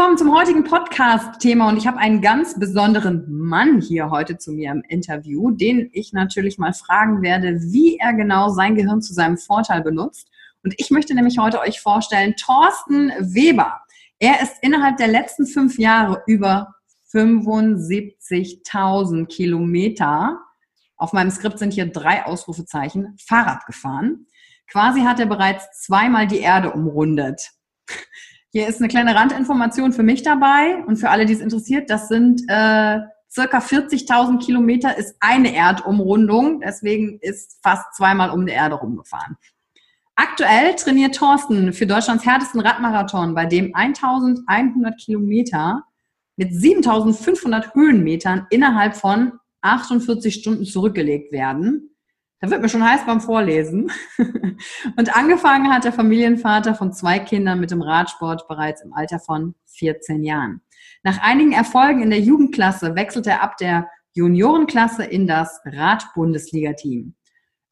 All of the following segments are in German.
Willkommen zum heutigen Podcast-Thema und ich habe einen ganz besonderen Mann hier heute zu mir im Interview, den ich natürlich mal fragen werde, wie er genau sein Gehirn zu seinem Vorteil benutzt. Und ich möchte nämlich heute euch vorstellen, Thorsten Weber. Er ist innerhalb der letzten fünf Jahre über 75.000 Kilometer, auf meinem Skript sind hier drei Ausrufezeichen, Fahrrad gefahren. Quasi hat er bereits zweimal die Erde umrundet. Hier ist eine kleine Randinformation für mich dabei und für alle, die es interessiert. Das sind äh, circa 40.000 Kilometer ist eine Erdumrundung. Deswegen ist fast zweimal um die Erde rumgefahren. Aktuell trainiert Thorsten für Deutschlands härtesten Radmarathon, bei dem 1100 Kilometer mit 7500 Höhenmetern innerhalb von 48 Stunden zurückgelegt werden. Da wird mir schon heiß beim Vorlesen. Und angefangen hat der Familienvater von zwei Kindern mit dem Radsport bereits im Alter von 14 Jahren. Nach einigen Erfolgen in der Jugendklasse wechselte er ab der Juniorenklasse in das Radbundesliga-Team.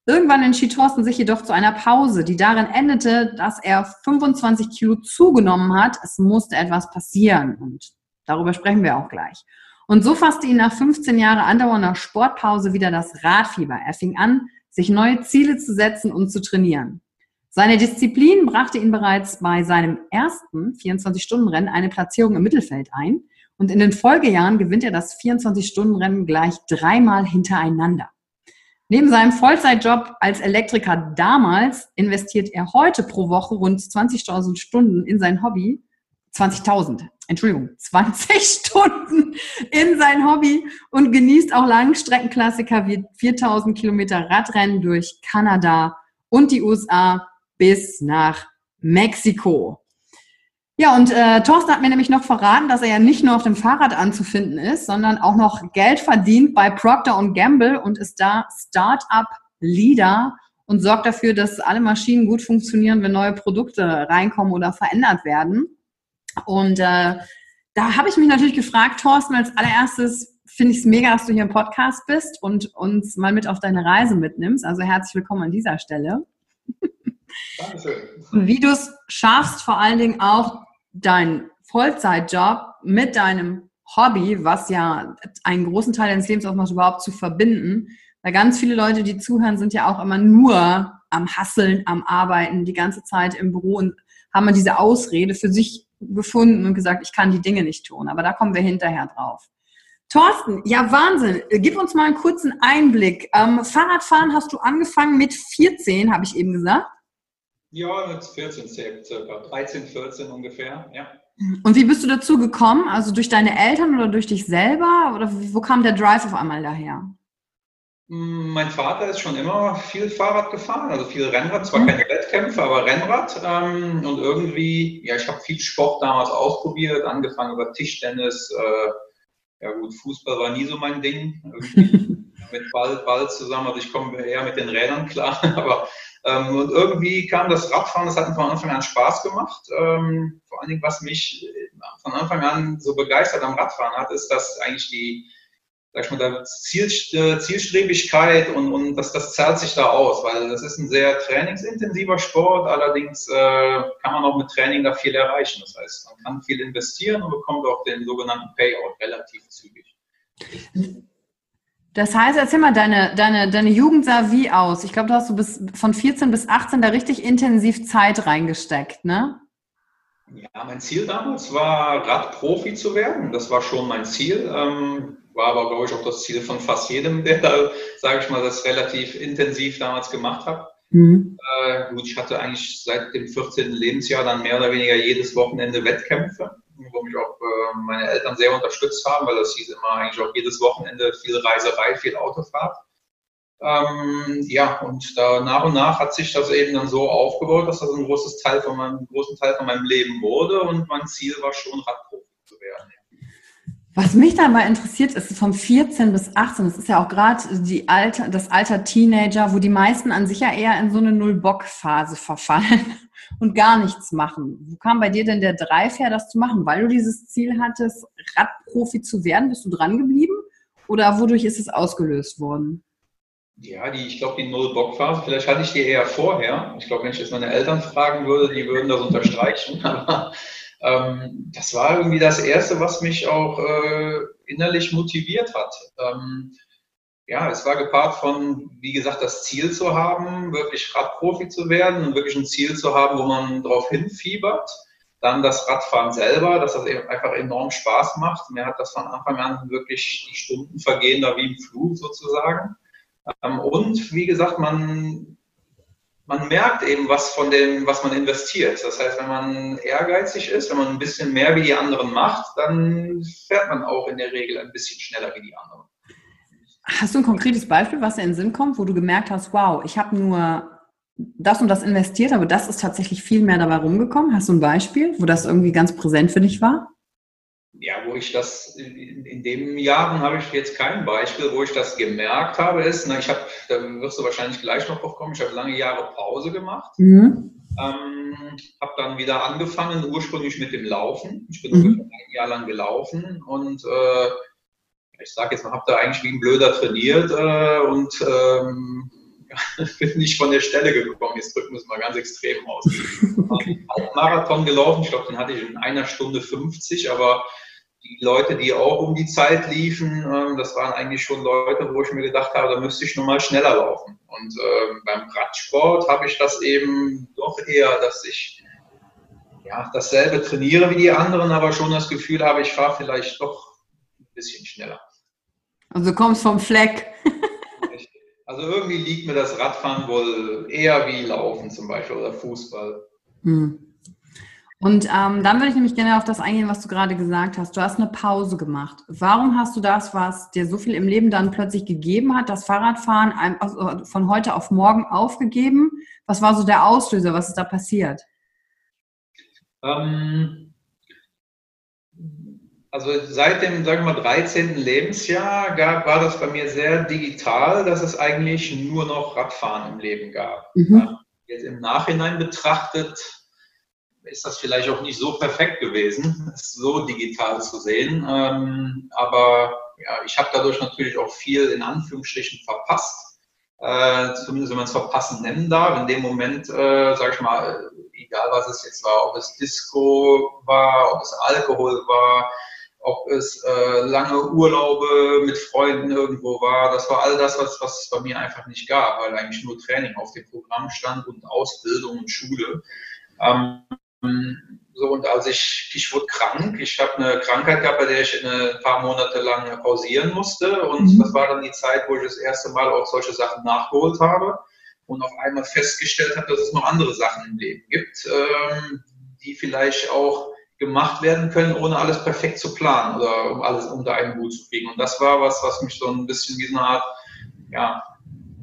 Irgendwann entschied Thorsten sich jedoch zu einer Pause, die darin endete, dass er 25 Kilo zugenommen hat. Es musste etwas passieren und darüber sprechen wir auch gleich. Und so fasste ihn nach 15 Jahren andauernder Sportpause wieder das Radfieber. Er fing an, sich neue Ziele zu setzen und zu trainieren. Seine Disziplin brachte ihn bereits bei seinem ersten 24-Stunden-Rennen eine Platzierung im Mittelfeld ein und in den Folgejahren gewinnt er das 24-Stunden-Rennen gleich dreimal hintereinander. Neben seinem Vollzeitjob als Elektriker damals investiert er heute pro Woche rund 20.000 Stunden in sein Hobby, 20.000, Entschuldigung, 20 Stunden in sein Hobby und genießt auch Langstreckenklassiker wie 4000 Kilometer Radrennen durch Kanada und die USA bis nach Mexiko. Ja, und äh, Thorsten hat mir nämlich noch verraten, dass er ja nicht nur auf dem Fahrrad anzufinden ist, sondern auch noch Geld verdient bei Procter Gamble und ist da Startup-Leader und sorgt dafür, dass alle Maschinen gut funktionieren, wenn neue Produkte reinkommen oder verändert werden. Und äh, da habe ich mich natürlich gefragt, Thorsten, als allererstes finde ich es mega, dass du hier im Podcast bist und uns mal mit auf deine Reise mitnimmst. Also herzlich willkommen an dieser Stelle. Dankeschön. Wie du es schaffst, vor allen Dingen auch deinen Vollzeitjob mit deinem Hobby, was ja einen großen Teil deines Lebens ausmacht, überhaupt zu verbinden. Weil ganz viele Leute, die zuhören, sind ja auch immer nur am Hasseln, am Arbeiten, die ganze Zeit im Büro und haben diese Ausrede für sich gefunden und gesagt, ich kann die Dinge nicht tun. Aber da kommen wir hinterher drauf. Thorsten, ja Wahnsinn. Gib uns mal einen kurzen Einblick. Ähm, Fahrradfahren hast du angefangen mit 14, habe ich eben gesagt. Ja, mit 14 circa, 13, 14 ungefähr, ja. Und wie bist du dazu gekommen? Also durch deine Eltern oder durch dich selber? Oder wo kam der Drive auf einmal daher? Mm, mein Vater ist schon immer viel Fahrrad gefahren, also viel Rennrad, zwar mhm. keine Wettkämpfe, aber Rennrad. Ähm, und irgendwie, ja, ich habe viel Sport damals ausprobiert, angefangen über Tischtennis. Äh, ja gut, Fußball war nie so mein Ding. mit Ball, Ball zusammen, also ich komme eher mit den Rädern klar, aber ähm, und irgendwie kam das Radfahren, das hat mir von Anfang an Spaß gemacht. Ähm, vor allen Dingen, was mich von Anfang an so begeistert am Radfahren hat, ist, dass eigentlich die, sag ich mal, der Ziel, äh, Zielstrebigkeit und, und das, das zahlt sich da aus, weil das ist ein sehr trainingsintensiver Sport, allerdings äh, kann man auch mit Training da viel erreichen. Das heißt, man kann viel investieren und bekommt auch den sogenannten Payout relativ zügig. Das heißt, erzähl mal, deine, deine, deine Jugend sah wie aus? Ich glaube, du hast du bis, von 14 bis 18 da richtig intensiv Zeit reingesteckt, ne? Ja, mein Ziel damals war, Radprofi zu werden. Das war schon mein Ziel. Ähm, war aber, glaube ich, auch das Ziel von fast jedem, der da, sage ich mal, das relativ intensiv damals gemacht hat. Mhm. Äh, gut, ich hatte eigentlich seit dem 14. Lebensjahr dann mehr oder weniger jedes Wochenende Wettkämpfe wo mich auch äh, meine Eltern sehr unterstützt haben, weil das hieß immer eigentlich auch jedes Wochenende viel Reiserei, viel Autofahrt. Ähm, ja, und da nach und nach hat sich das eben dann so aufgebaut, dass das ein großes Teil von meinem, großen Teil von meinem Leben wurde und mein Ziel war schon Radprofi. Was mich da mal interessiert, ist von 14 bis 18, das ist ja auch gerade Alter, das Alter Teenager, wo die meisten an sich ja eher in so eine Null-Bock-Phase verfallen und gar nichts machen. Wo kam bei dir denn der Drive her, das zu machen? Weil du dieses Ziel hattest, Radprofi zu werden, bist du dran geblieben? Oder wodurch ist es ausgelöst worden? Ja, die, ich glaube, die Null-Bock-Phase, vielleicht hatte ich die eher vorher. Ich glaube, wenn ich jetzt meine Eltern fragen würde, die würden das unterstreichen. Aber ähm, das war irgendwie das Erste, was mich auch äh, innerlich motiviert hat. Ähm, ja, es war gepaart von, wie gesagt, das Ziel zu haben, wirklich Radprofi zu werden und wirklich ein Ziel zu haben, wo man drauf hinfiebert. Dann das Radfahren selber, dass das eben einfach enorm Spaß macht. Mir hat das von Anfang an wirklich die Stunden vergehen da wie im Flug sozusagen. Ähm, und wie gesagt, man man merkt eben was von dem, was man investiert. Das heißt, wenn man ehrgeizig ist, wenn man ein bisschen mehr wie die anderen macht, dann fährt man auch in der Regel ein bisschen schneller wie die anderen. Hast du ein konkretes Beispiel, was dir in den Sinn kommt, wo du gemerkt hast, wow, ich habe nur das und das investiert, aber das ist tatsächlich viel mehr dabei rumgekommen? Hast du ein Beispiel, wo das irgendwie ganz präsent für dich war? Ja, wo ich das in, in den Jahren habe ich jetzt kein Beispiel, wo ich das gemerkt habe, ist, na, ich habe, da wirst du wahrscheinlich gleich noch drauf kommen, ich habe lange Jahre Pause gemacht, mhm. ähm, habe dann wieder angefangen, ursprünglich mit dem Laufen. Ich bin mhm. ein Jahr lang gelaufen und äh, ich sage jetzt mal, habe da eigentlich wie ein Blöder trainiert äh, und ähm, bin nicht von der Stelle gekommen. Jetzt drücken wir es mal ganz extrem aus. Marathon gelaufen, ich glaube, den hatte ich in einer Stunde 50, aber die Leute, die auch um die Zeit liefen, ähm, das waren eigentlich schon Leute, wo ich mir gedacht habe, da müsste ich nochmal schneller laufen. Und ähm, beim Radsport habe ich das eben doch eher, dass ich ja, dasselbe trainiere wie die anderen, aber schon das Gefühl habe, ich fahre vielleicht doch ein bisschen schneller. Also du kommst vom Fleck. also irgendwie liegt mir das Radfahren wohl eher wie Laufen zum Beispiel oder Fußball. Hm. Und ähm, dann würde ich nämlich gerne auf das eingehen, was du gerade gesagt hast. Du hast eine Pause gemacht. Warum hast du das, was dir so viel im Leben dann plötzlich gegeben hat, das Fahrradfahren also von heute auf morgen aufgegeben? Was war so der Auslöser? Was ist da passiert? Ähm, also seit dem, sagen wir mal, 13. Lebensjahr gab, war das bei mir sehr digital, dass es eigentlich nur noch Radfahren im Leben gab. Mhm. Jetzt im Nachhinein betrachtet ist das vielleicht auch nicht so perfekt gewesen, so digital zu sehen. Ähm, aber ja, ich habe dadurch natürlich auch viel in Anführungsstrichen verpasst. Äh, zumindest wenn man es verpassen nennen darf. In dem Moment, äh, sage ich mal, egal was es jetzt war, ob es Disco war, ob es Alkohol war, ob es äh, lange Urlaube mit Freunden irgendwo war. Das war all das, was, was es bei mir einfach nicht gab, weil eigentlich nur Training auf dem Programm stand und Ausbildung und Schule. Ähm, so, und als ich, ich wurde krank, ich habe eine Krankheit gehabt, bei der ich ein paar Monate lang pausieren musste. Und mhm. das war dann die Zeit, wo ich das erste Mal auch solche Sachen nachgeholt habe und auf einmal festgestellt habe, dass es noch andere Sachen im Leben gibt, ähm, die vielleicht auch gemacht werden können, ohne alles perfekt zu planen oder um alles unter einen Hut zu kriegen. Und das war was, was mich so ein bisschen wie so eine Art, ja,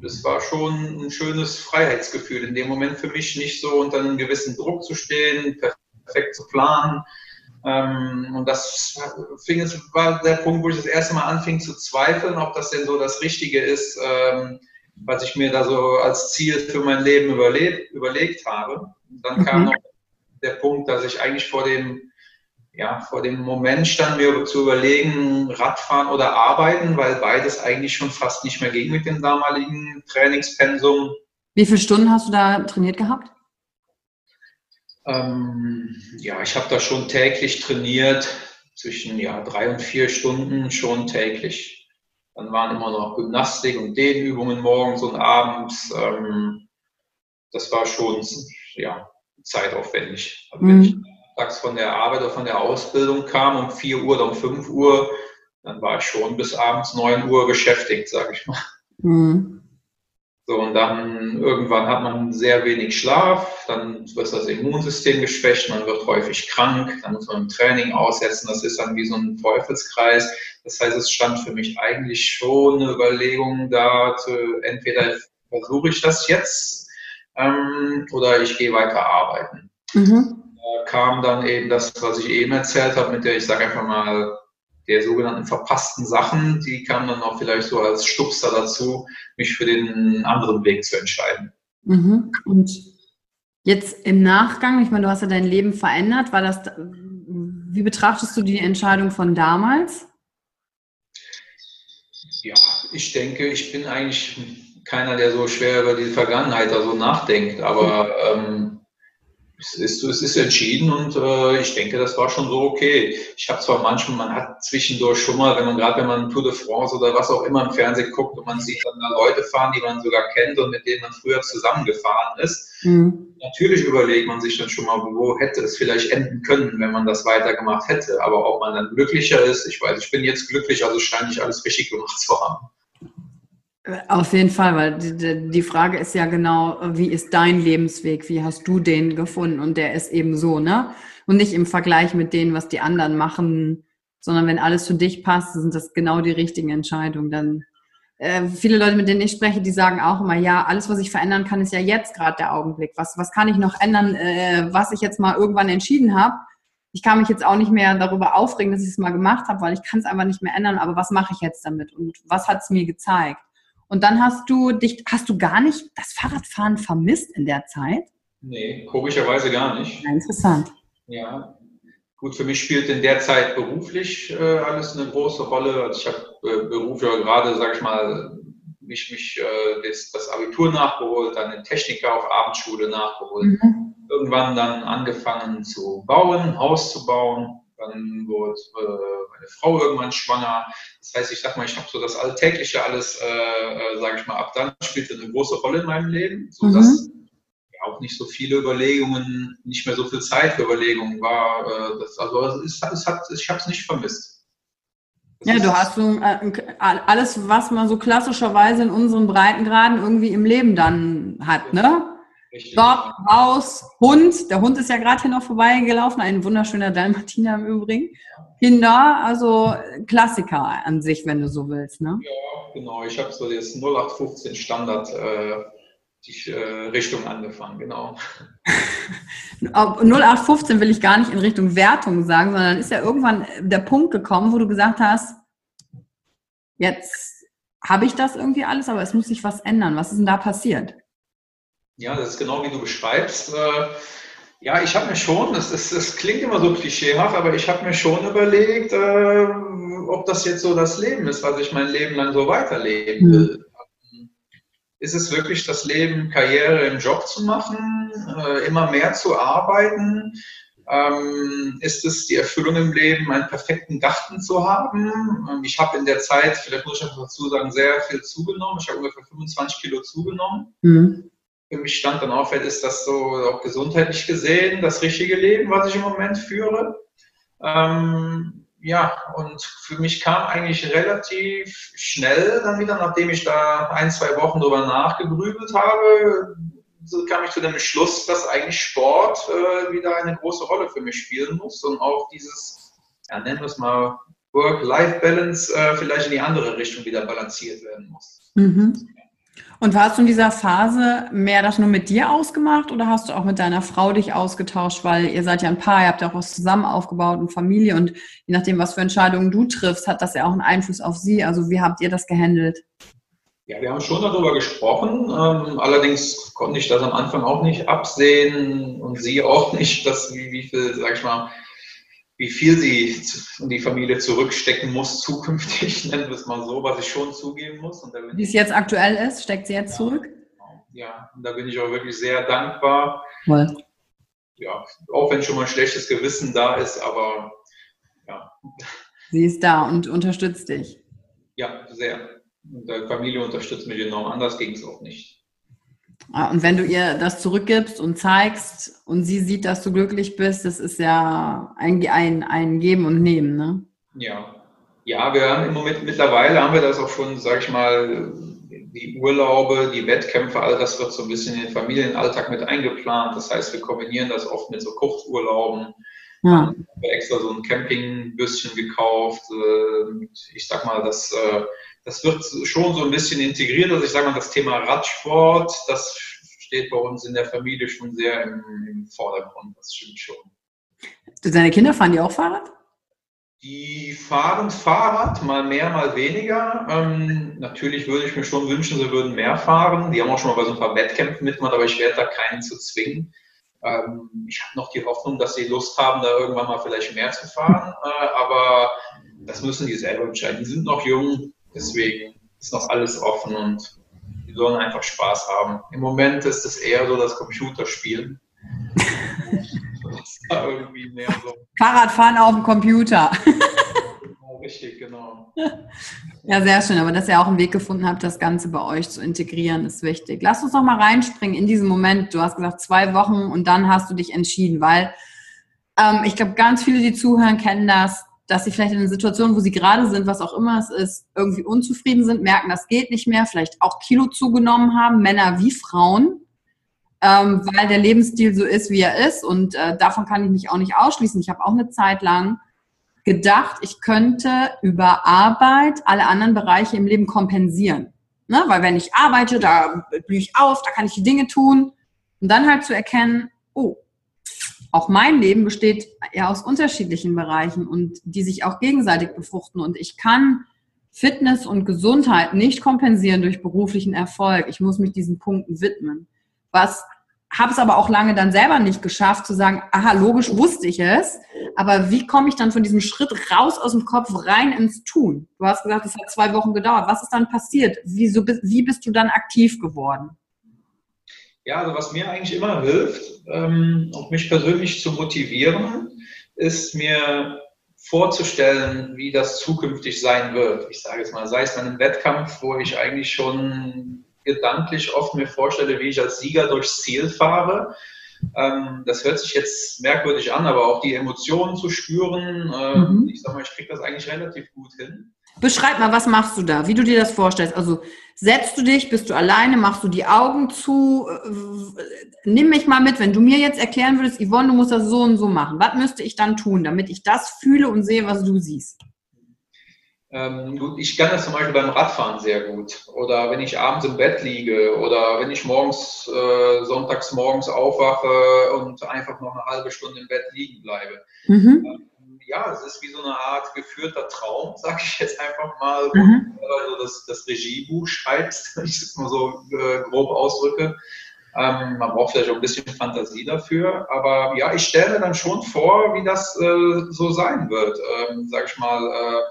das war schon ein schönes Freiheitsgefühl in dem Moment für mich, nicht so unter einem gewissen Druck zu stehen, perfekt zu planen. Ähm, und das fing, es war der Punkt, wo ich das erste Mal anfing zu zweifeln, ob das denn so das Richtige ist, ähm, was ich mir da so als Ziel für mein Leben überlebt, überlegt habe. Und dann mhm. kam noch der Punkt, dass ich eigentlich vor dem ja, vor dem Moment stand, mir zu überlegen, Radfahren oder Arbeiten, weil beides eigentlich schon fast nicht mehr ging mit dem damaligen Trainingspensum. Wie viele Stunden hast du da trainiert gehabt? Ähm, ja, ich habe da schon täglich trainiert, zwischen ja, drei und vier Stunden schon täglich. Dann waren immer noch Gymnastik und Dehnübungen morgens und abends. Ähm, das war schon ja, zeitaufwendig. Mhm. Wenn ich tags von der Arbeit oder von der Ausbildung kam, um 4 Uhr oder um 5 Uhr, dann war ich schon bis abends 9 Uhr beschäftigt, sage ich mal. Mhm. So, und dann irgendwann hat man sehr wenig Schlaf, dann wird das Immunsystem geschwächt, man wird häufig krank, dann muss man im Training aussetzen, das ist dann wie so ein Teufelskreis. Das heißt, es stand für mich eigentlich schon eine Überlegung da, zu, entweder versuche ich das jetzt ähm, oder ich gehe weiter arbeiten. Mhm kam dann eben das, was ich eben erzählt habe, mit der, ich sage einfach mal, der sogenannten verpassten Sachen, die kamen dann auch vielleicht so als Stupser dazu, mich für den anderen Weg zu entscheiden. Mhm. Und jetzt im Nachgang, ich meine, du hast ja dein Leben verändert, war das, wie betrachtest du die Entscheidung von damals? Ja, ich denke, ich bin eigentlich keiner, der so schwer über die Vergangenheit also nachdenkt, aber ähm, es ist, es ist entschieden und äh, ich denke, das war schon so okay. Ich habe zwar manchmal, man hat zwischendurch schon mal, wenn man gerade wenn man Tour de France oder was auch immer im Fernsehen guckt und man sieht dann da Leute fahren, die man sogar kennt und mit denen man früher zusammengefahren ist. Mhm. Natürlich überlegt man sich dann schon mal, wo hätte es vielleicht enden können, wenn man das weitergemacht hätte. Aber ob man dann glücklicher ist, ich weiß, ich bin jetzt glücklich, also scheine ich alles richtig gemacht zu haben. Auf jeden Fall, weil die, Frage ist ja genau, wie ist dein Lebensweg? Wie hast du den gefunden? Und der ist eben so, ne? Und nicht im Vergleich mit denen, was die anderen machen, sondern wenn alles für dich passt, sind das genau die richtigen Entscheidungen. Dann äh, viele Leute, mit denen ich spreche, die sagen auch immer, ja, alles, was ich verändern kann, ist ja jetzt gerade der Augenblick. Was, was kann ich noch ändern, äh, was ich jetzt mal irgendwann entschieden habe? Ich kann mich jetzt auch nicht mehr darüber aufregen, dass ich es mal gemacht habe, weil ich kann es einfach nicht mehr ändern. Aber was mache ich jetzt damit? Und was hat es mir gezeigt? Und dann hast du dich, hast du gar nicht das Fahrradfahren vermisst in der Zeit? Nee, komischerweise gar nicht. Ja, interessant. Ja, gut, für mich spielt in der Zeit beruflich äh, alles eine große Rolle. Also ich habe äh, beruflich gerade, sag ich mal, mich, mich äh, das, das, Abitur nachgeholt, dann den Techniker auf Abendschule nachgeholt. Mhm. Irgendwann dann angefangen zu bauen, Haus zu bauen. Dann wurde äh, meine Frau irgendwann schwanger. Das heißt, ich sag mal, ich habe so das Alltägliche alles, äh, äh sage ich mal, ab dann spielte eine große Rolle in meinem Leben, sodass mhm. ja, auch nicht so viele Überlegungen, nicht mehr so viel Zeit für Überlegungen war. Äh, das, also es, es hat, ich habe es nicht vermisst. Das ja, du hast so äh, alles, was man so klassischerweise in unseren Breitengraden irgendwie im Leben dann hat, ne? Stopp, raus, Hund. Der Hund ist ja gerade hier noch vorbeigelaufen. Ein wunderschöner Dalmatiner im Übrigen. Kinder, also Klassiker an sich, wenn du so willst. Ne? Ja, genau. Ich habe so das 0815 Standard äh, die äh, Richtung angefangen, genau. 0815 will ich gar nicht in Richtung Wertung sagen, sondern ist ja irgendwann der Punkt gekommen, wo du gesagt hast, jetzt habe ich das irgendwie alles, aber es muss sich was ändern. Was ist denn da passiert? Ja, das ist genau wie du beschreibst. Äh, ja, ich habe mir schon, das, das, das, klingt immer so klischeehaft, aber ich habe mir schon überlegt, äh, ob das jetzt so das Leben ist, was ich mein Leben lang so weiterleben mhm. will. Mhm. Ist es wirklich das Leben, Karriere im Job zu machen, äh, immer mehr zu arbeiten? ähm, ist es die Erfüllung im Leben, einen perfekten Garten zu haben. Ähm, ich habe in der Zeit, vielleicht muss ich noch dazu sagen, sehr viel zugenommen. Ich habe ungefähr 25 Kilo zugenommen. Mhm. Für mich stand dann auf, ist das so auch gesundheitlich gesehen das richtige Leben, was ich im Moment führe. Ähm, ja, und für mich kam eigentlich relativ schnell dann wieder, nachdem ich da ein, zwei Wochen drüber nachgegrübelt habe, so kam ich zu dem Schluss, dass eigentlich Sport äh, wieder eine große Rolle für mich spielen muss und auch dieses, ja, nennen wir es mal, Work-Life-Balance äh, vielleicht in die andere Richtung wieder balanciert werden muss. Mhm. Und warst du in dieser Phase mehr das nur mit dir ausgemacht oder hast du auch mit deiner Frau dich ausgetauscht, weil ihr seid ja ein Paar, ihr habt ja auch was zusammen aufgebaut und Familie und je nachdem, was für Entscheidungen du triffst, hat das ja auch einen Einfluss auf sie. Also wie habt ihr das gehandelt? Ja, wir haben schon darüber gesprochen. Ähm, allerdings konnte ich das am Anfang auch nicht absehen und sie auch nicht, dass wie, wie viel, sag ich mal, wie viel sie in die Familie zurückstecken muss zukünftig, nennen wir es mal so, was ich schon zugeben muss. wie es jetzt aktuell ist, steckt sie jetzt ja, zurück? Ja, und da bin ich auch wirklich sehr dankbar. Voll. Ja, auch wenn schon mal ein schlechtes Gewissen da ist, aber ja. Sie ist da und unterstützt dich. Ja, sehr. Und die Familie unterstützt mich enorm. Anders ging es auch nicht. Und wenn du ihr das zurückgibst und zeigst und sie sieht, dass du glücklich bist, das ist ja ein, ein, ein Geben und Nehmen, ne? Ja. Ja, wir haben im Moment, mittlerweile haben wir das auch schon, sag ich mal, die Urlaube, die Wettkämpfe, all das wird so ein bisschen in den Familienalltag mit eingeplant. Das heißt, wir kombinieren das oft mit so Kurzurlauben. Ja. Haben wir extra so ein Campingbüsschen gekauft. Äh, ich sag mal, das äh, das wird schon so ein bisschen integriert. Also ich sage mal, das Thema Radsport, das steht bei uns in der Familie schon sehr im, im Vordergrund. Das stimmt schon. Deine Kinder fahren die auch Fahrrad? Die fahren Fahrrad, mal mehr, mal weniger. Ähm, natürlich würde ich mir schon wünschen, sie würden mehr fahren. Die haben auch schon mal bei so ein paar Wettkämpfen mitgemacht, aber ich werde da keinen zu zwingen. Ähm, ich habe noch die Hoffnung, dass sie Lust haben, da irgendwann mal vielleicht mehr zu fahren. Äh, aber das müssen die selber entscheiden. Die sind noch jung, Deswegen ist noch alles offen und die sollen einfach Spaß haben. Im Moment ist es eher so das Computerspielen. so. Fahrradfahren auf dem Computer. Richtig, genau. Ja, sehr schön. Aber dass ihr auch einen Weg gefunden habt, das Ganze bei euch zu integrieren, ist wichtig. Lass uns noch mal reinspringen in diesen Moment. Du hast gesagt, zwei Wochen und dann hast du dich entschieden, weil ähm, ich glaube, ganz viele, die zuhören, kennen das dass sie vielleicht in einer Situation, wo sie gerade sind, was auch immer es ist, irgendwie unzufrieden sind, merken, das geht nicht mehr, vielleicht auch Kilo zugenommen haben, Männer wie Frauen, ähm, weil der Lebensstil so ist, wie er ist. Und äh, davon kann ich mich auch nicht ausschließen. Ich habe auch eine Zeit lang gedacht, ich könnte über Arbeit alle anderen Bereiche im Leben kompensieren. Ne? Weil wenn ich arbeite, da blühe ich auf, da kann ich die Dinge tun. Und dann halt zu erkennen, oh, auch mein Leben besteht ja aus unterschiedlichen Bereichen und die sich auch gegenseitig befruchten. Und ich kann Fitness und Gesundheit nicht kompensieren durch beruflichen Erfolg. Ich muss mich diesen Punkten widmen. Was habe es aber auch lange dann selber nicht geschafft zu sagen, aha, logisch wusste ich es, aber wie komme ich dann von diesem Schritt raus aus dem Kopf rein ins Tun? Du hast gesagt, es hat zwei Wochen gedauert. Was ist dann passiert? Wieso, wie bist du dann aktiv geworden? Ja, also was mir eigentlich immer hilft, ähm, auch mich persönlich zu motivieren, ist mir vorzustellen, wie das zukünftig sein wird. Ich sage jetzt mal, sei es einem Wettkampf, wo ich eigentlich schon gedanklich oft mir vorstelle, wie ich als Sieger durchs Ziel fahre. Ähm, das hört sich jetzt merkwürdig an, aber auch die Emotionen zu spüren, äh, mhm. ich sage mal, ich kriege das eigentlich relativ gut hin. Beschreib mal, was machst du da, wie du dir das vorstellst. Also setzt du dich, bist du alleine, machst du die Augen zu? Nimm mich mal mit, wenn du mir jetzt erklären würdest, Yvonne, du musst das so und so machen. Was müsste ich dann tun, damit ich das fühle und sehe, was du siehst? Ähm, gut, ich kann das zum Beispiel beim Radfahren sehr gut. Oder wenn ich abends im Bett liege oder wenn ich morgens, äh, sonntags morgens aufwache und einfach noch eine halbe Stunde im Bett liegen bleibe. Mhm. Ähm, ja, es ist wie so eine Art geführter Traum, sage ich jetzt einfach mal, mhm. wo du also das, das Regiebuch schreibst, wenn ich es mal so äh, grob ausdrücke. Ähm, man braucht vielleicht auch ein bisschen Fantasie dafür, aber ja, ich stelle mir dann schon vor, wie das äh, so sein wird. Ähm, sag ich mal, äh,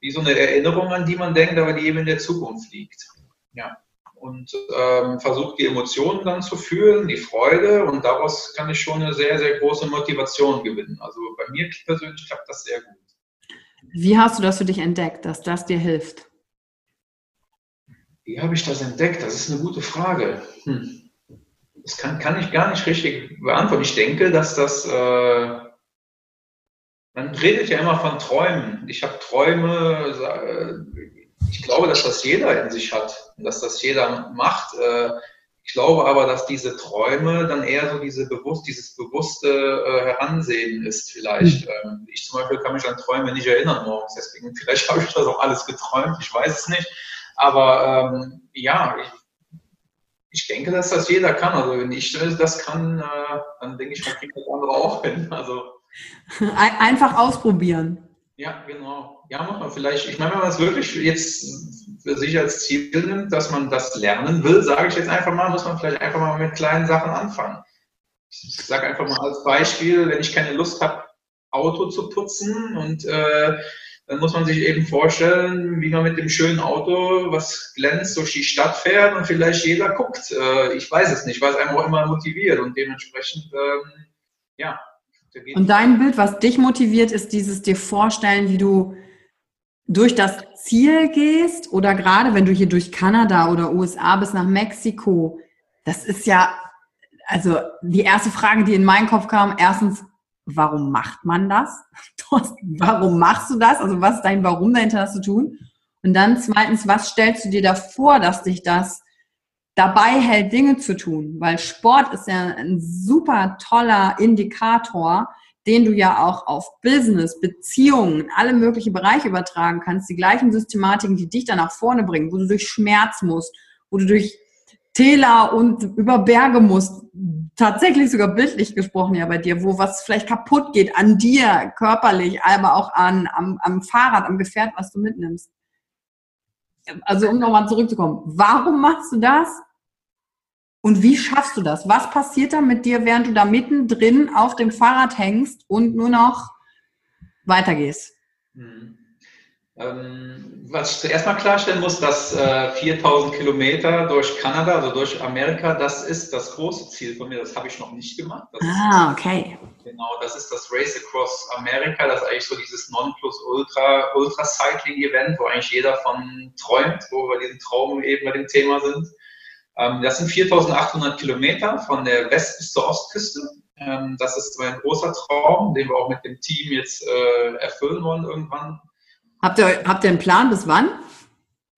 wie so eine Erinnerung, an die man denkt, aber die eben in der Zukunft liegt. Ja. Und ähm, versuche die Emotionen dann zu fühlen, die Freude und daraus kann ich schon eine sehr, sehr große Motivation gewinnen. Also bei mir persönlich klappt das sehr gut. Wie hast du das für dich entdeckt, dass das dir hilft? Wie habe ich das entdeckt? Das ist eine gute Frage. Hm. Das kann, kann ich gar nicht richtig beantworten. Ich denke, dass das, äh, man redet ja immer von Träumen. Ich habe Träume, ich glaube, dass das jeder in sich hat und dass das jeder macht. Äh, ich glaube aber, dass diese Träume dann eher so diese bewusst, dieses bewusste äh, Heransehen ist vielleicht. Mhm. ich zum Beispiel kann mich an Träume nicht erinnern morgens, deswegen vielleicht habe ich das auch alles geträumt, ich weiß es nicht. Aber ähm, ja, ich, ich denke, dass das jeder kann. Also wenn ich das kann, äh, dann denke ich, man kriegt das andere auch hin. Also, Einfach ausprobieren. Ja, genau. Ja, muss man vielleicht, ich meine, wenn man es wirklich jetzt für sich als Ziel nimmt, dass man das lernen will, sage ich jetzt einfach mal, muss man vielleicht einfach mal mit kleinen Sachen anfangen. Ich sage einfach mal als Beispiel, wenn ich keine Lust habe, Auto zu putzen und äh, dann muss man sich eben vorstellen, wie man mit dem schönen Auto, was glänzt, durch die Stadt fährt und vielleicht jeder guckt. Äh, ich weiß es nicht, weil es einem auch immer motiviert und dementsprechend, ähm, ja. Und dein Bild, was dich motiviert, ist dieses dir vorstellen, wie du durch das Ziel gehst oder gerade wenn du hier durch Kanada oder USA bis nach Mexiko. Das ist ja, also die erste Frage, die in meinen Kopf kam, erstens, warum macht man das? warum machst du das? Also was ist dein Warum dahinter, das zu tun? Und dann zweitens, was stellst du dir davor, dass dich das dabei hält, Dinge zu tun? Weil Sport ist ja ein super toller Indikator, den du ja auch auf Business, Beziehungen, alle möglichen Bereiche übertragen kannst. Die gleichen Systematiken, die dich dann nach vorne bringen, wo du durch Schmerz musst, wo du durch Täler und über Berge musst, tatsächlich sogar bildlich gesprochen ja bei dir, wo was vielleicht kaputt geht an dir, körperlich, aber auch an, am, am Fahrrad, am Gefährt, was du mitnimmst. Also um nochmal zurückzukommen, warum machst du das? Und wie schaffst du das? Was passiert da mit dir, während du da mittendrin auf dem Fahrrad hängst und nur noch weitergehst? Mhm. Ähm, was ich zuerst mal klarstellen muss, dass äh, 4000 Kilometer durch Kanada, also durch Amerika, das ist das große Ziel von mir. Das habe ich noch nicht gemacht. Das ah, okay. genau, das ist das Race Across America. Das ist eigentlich so dieses Nonplusultra Ultra Cycling Event, wo eigentlich jeder von träumt, wo wir diesen Traum eben bei dem Thema sind. Ähm, das sind 4800 Kilometer von der West- bis zur Ostküste. Ähm, das ist ein großer Traum, den wir auch mit dem Team jetzt äh, erfüllen wollen irgendwann Habt ihr, habt ihr einen Plan bis wann?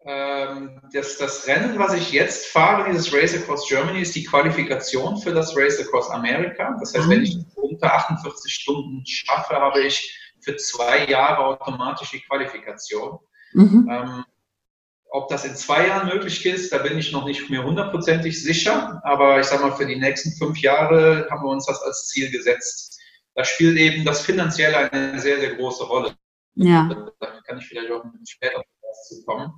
Ähm, das, das, Rennen, was ich jetzt fahre, dieses Race Across Germany, ist die Qualifikation für das Race Across America. Das heißt, mhm. wenn ich unter 48 Stunden schaffe, habe ich für zwei Jahre automatisch die Qualifikation. Mhm. Ähm, ob das in zwei Jahren möglich ist, da bin ich noch nicht mehr hundertprozentig sicher. Aber ich sage mal, für die nächsten fünf Jahre haben wir uns das als Ziel gesetzt. Da spielt eben das Finanzielle eine sehr, sehr große Rolle. Ja. Da kann ich vielleicht auch später zu kommen.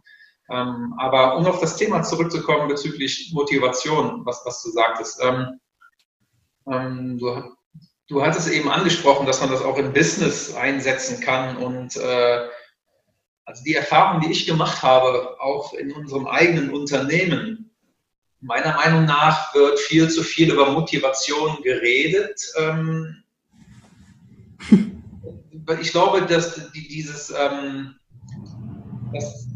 Ähm, aber um auf das Thema zurückzukommen bezüglich Motivation, was, was du sagtest. Ähm, ähm, du, du hattest eben angesprochen, dass man das auch im Business einsetzen kann und äh, also die Erfahrung, die ich gemacht habe, auch in unserem eigenen Unternehmen, meiner Meinung nach wird viel zu viel über Motivation geredet. Ähm, ich glaube, dass dieses, ähm, das,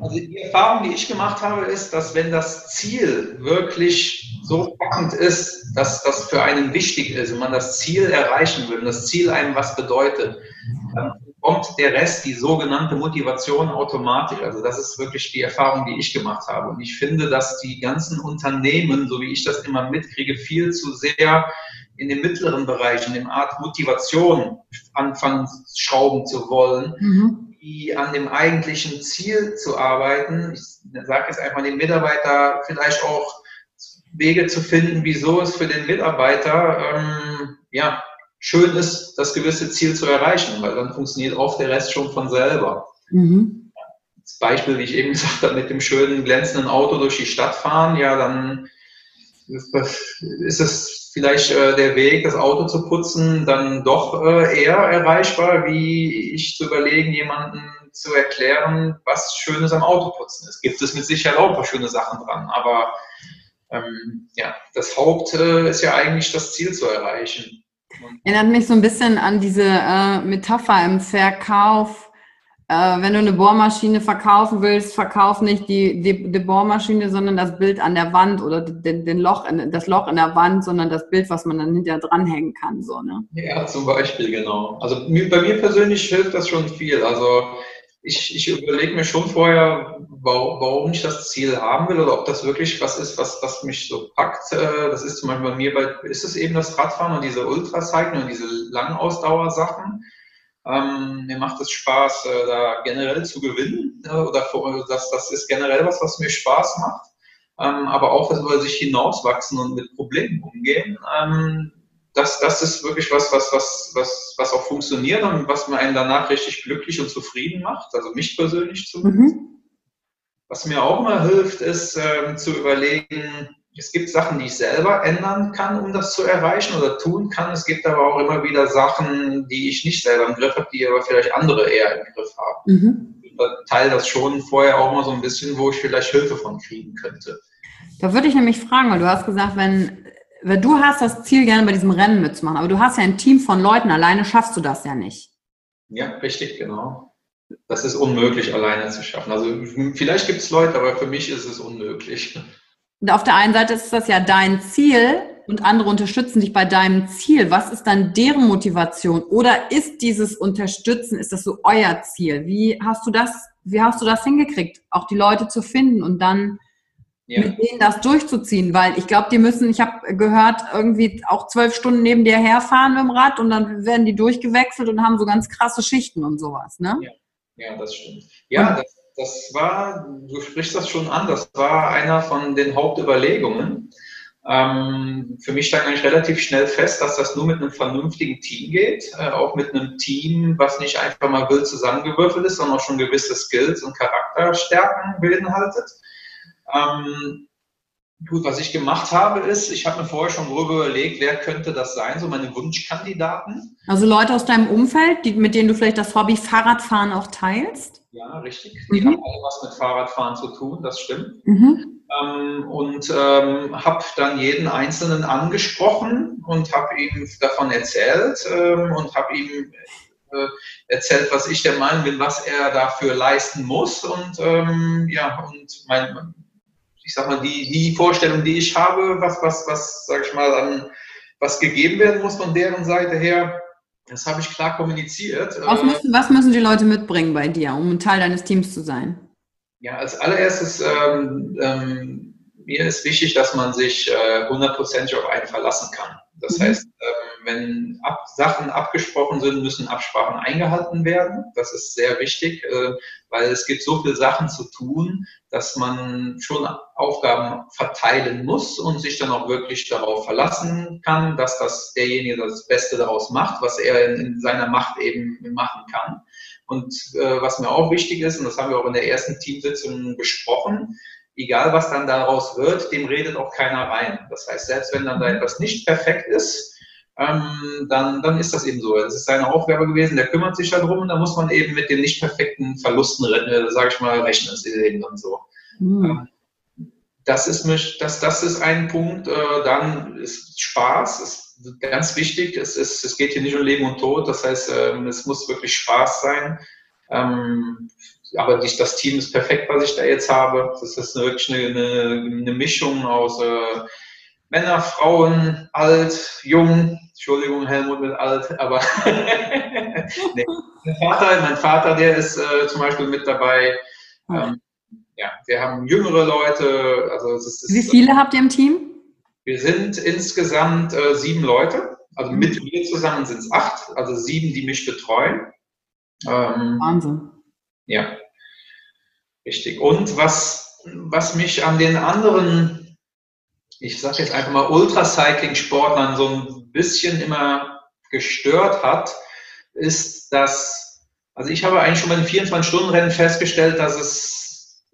also die Erfahrung, die ich gemacht habe, ist, dass wenn das Ziel wirklich so packend ist, dass das für einen wichtig ist und man das Ziel erreichen will und das Ziel einem was bedeutet, dann kommt der Rest, die sogenannte Motivation automatisch. Also das ist wirklich die Erfahrung, die ich gemacht habe. Und ich finde, dass die ganzen Unternehmen, so wie ich das immer mitkriege, viel zu sehr in dem mittleren Bereich, in dem Art Motivation anfangen, schrauben zu wollen, mhm. die an dem eigentlichen Ziel zu arbeiten. Ich sage jetzt einfach den Mitarbeiter vielleicht auch Wege zu finden, wieso es für den Mitarbeiter ähm, ja, schön ist, das gewisse Ziel zu erreichen, weil dann funktioniert oft der Rest schon von selber. Mhm. Das Beispiel, wie ich eben gesagt habe, mit dem schönen glänzenden Auto durch die Stadt fahren, ja, dann ist es vielleicht äh, der Weg, das Auto zu putzen, dann doch äh, eher erreichbar, wie ich zu überlegen, jemanden zu erklären, was Schönes am Autoputzen ist. Gibt es mit Sicherheit auch ein paar schöne Sachen dran, aber ähm, ja, das Haupt äh, ist ja eigentlich das Ziel zu erreichen. Erinnert mich so ein bisschen an diese äh, Metapher im Verkauf äh, wenn du eine Bohrmaschine verkaufen willst, verkauf nicht die, die, die Bohrmaschine, sondern das Bild an der Wand oder den, den Loch in, das Loch in der Wand, sondern das Bild, was man dann hinterher dranhängen kann. So, ne? Ja, zum Beispiel, genau. Also bei mir persönlich hilft das schon viel. Also ich, ich überlege mir schon vorher, warum, ich das Ziel haben will oder ob das wirklich was ist, was, was mich so packt. Äh, das ist zum Beispiel bei mir, bei, ist es eben das Radfahren und diese Ultracycling und diese Langausdauersachen. Ähm, mir macht es Spaß, äh, da generell zu gewinnen äh, oder für, das, das ist generell was, was mir Spaß macht. Ähm, aber auch, dass wir sich hinauswachsen und mit Problemen umgehen. Ähm, das, das ist wirklich was, was, was, was, was auch funktioniert und was mir einen danach richtig glücklich und zufrieden macht. Also mich persönlich zumindest. Mhm. Was mir auch immer hilft, ist ähm, zu überlegen, es gibt Sachen, die ich selber ändern kann, um das zu erreichen oder tun kann. Es gibt aber auch immer wieder Sachen, die ich nicht selber im Griff habe, die aber vielleicht andere eher im Griff haben. Mhm. Ich teile das schon vorher auch mal so ein bisschen, wo ich vielleicht Hilfe von kriegen könnte. Da würde ich nämlich fragen, weil du hast gesagt, wenn, wenn du hast das Ziel, gerne bei diesem Rennen mitzumachen, aber du hast ja ein Team von Leuten, alleine schaffst du das ja nicht. Ja, richtig, genau. Das ist unmöglich, alleine zu schaffen. Also vielleicht gibt es Leute, aber für mich ist es unmöglich. Und auf der einen Seite ist das ja dein Ziel und andere unterstützen dich bei deinem Ziel. Was ist dann deren Motivation? Oder ist dieses Unterstützen, ist das so euer Ziel? Wie hast du das, wie hast du das hingekriegt, auch die Leute zu finden und dann ja. mit denen das durchzuziehen? Weil ich glaube, die müssen, ich habe gehört, irgendwie auch zwölf Stunden neben dir herfahren mit dem Rad und dann werden die durchgewechselt und haben so ganz krasse Schichten und sowas, ne? Ja, ja das stimmt. Ja, und, das das war, du sprichst das schon an, das war einer von den Hauptüberlegungen. Ähm, für mich stand eigentlich relativ schnell fest, dass das nur mit einem vernünftigen Team geht, äh, auch mit einem Team, was nicht einfach mal wild zusammengewürfelt ist, sondern auch schon gewisse Skills und Charakterstärken beinhaltet. Ähm, gut, was ich gemacht habe, ist, ich habe mir vorher schon grob überlegt, wer könnte das sein, so meine Wunschkandidaten. Also Leute aus deinem Umfeld, die, mit denen du vielleicht das Hobby Fahrradfahren auch teilst? Ja, richtig. Die mhm. haben alle was mit Fahrradfahren zu tun, das stimmt. Mhm. Ähm, und ähm, habe dann jeden Einzelnen angesprochen und habe ihm davon erzählt ähm, und habe ihm äh, erzählt, was ich der Meinung bin, was er dafür leisten muss. Und ähm, ja, und mein, ich sag mal, die, die Vorstellung, die ich habe, was, was, was, sag ich mal, an was gegeben werden muss von deren Seite her, das habe ich klar kommuniziert. Was müssen, was müssen, die Leute mitbringen bei dir, um ein Teil deines Teams zu sein? Ja, als allererstes, ähm, ähm, mir ist wichtig, dass man sich äh, hundertprozentig äh, auf einen verlassen kann. Das mhm. heißt, ähm, wenn ab, Sachen abgesprochen sind, müssen Absprachen eingehalten werden. Das ist sehr wichtig, äh, weil es gibt so viele Sachen zu tun, dass man schon Aufgaben verteilen muss und sich dann auch wirklich darauf verlassen kann, dass das derjenige das Beste daraus macht, was er in, in seiner Macht eben machen kann. Und äh, was mir auch wichtig ist, und das haben wir auch in der ersten Teamsitzung besprochen, egal was dann daraus wird, dem redet auch keiner rein. Das heißt, selbst wenn dann da etwas nicht perfekt ist, ähm, dann, dann ist das eben so. Das ist seine Aufgabe gewesen, der kümmert sich darum und da muss man eben mit den nicht perfekten Verlusten, äh, sage ich mal, rechnen. Das ist eben dann so. Mhm. Das ist mich, das, das ist ein Punkt. Äh, dann ist Spaß, ist ganz wichtig. Es, ist, es geht hier nicht um Leben und Tod. Das heißt, ähm, es muss wirklich Spaß sein. Ähm, aber das Team ist perfekt, was ich da jetzt habe. Das ist wirklich eine, eine, eine Mischung aus äh, Männer, Frauen, alt, jung. Entschuldigung, Helmut mit alt, aber nee. mein, Vater, mein Vater, der ist äh, zum Beispiel mit dabei. Ähm, ja, wir haben jüngere Leute. Also ist, Wie viele habt ihr im Team? Wir sind insgesamt äh, sieben Leute. Also mit mir zusammen sind es acht, also sieben, die mich betreuen. Ähm, Wahnsinn. Ja, richtig. Und was, was mich an den anderen ich sage jetzt einfach mal, Ultracycling-Sportlern so ein bisschen immer gestört hat, ist, dass, also ich habe eigentlich schon bei den 24-Stunden-Rennen festgestellt, dass es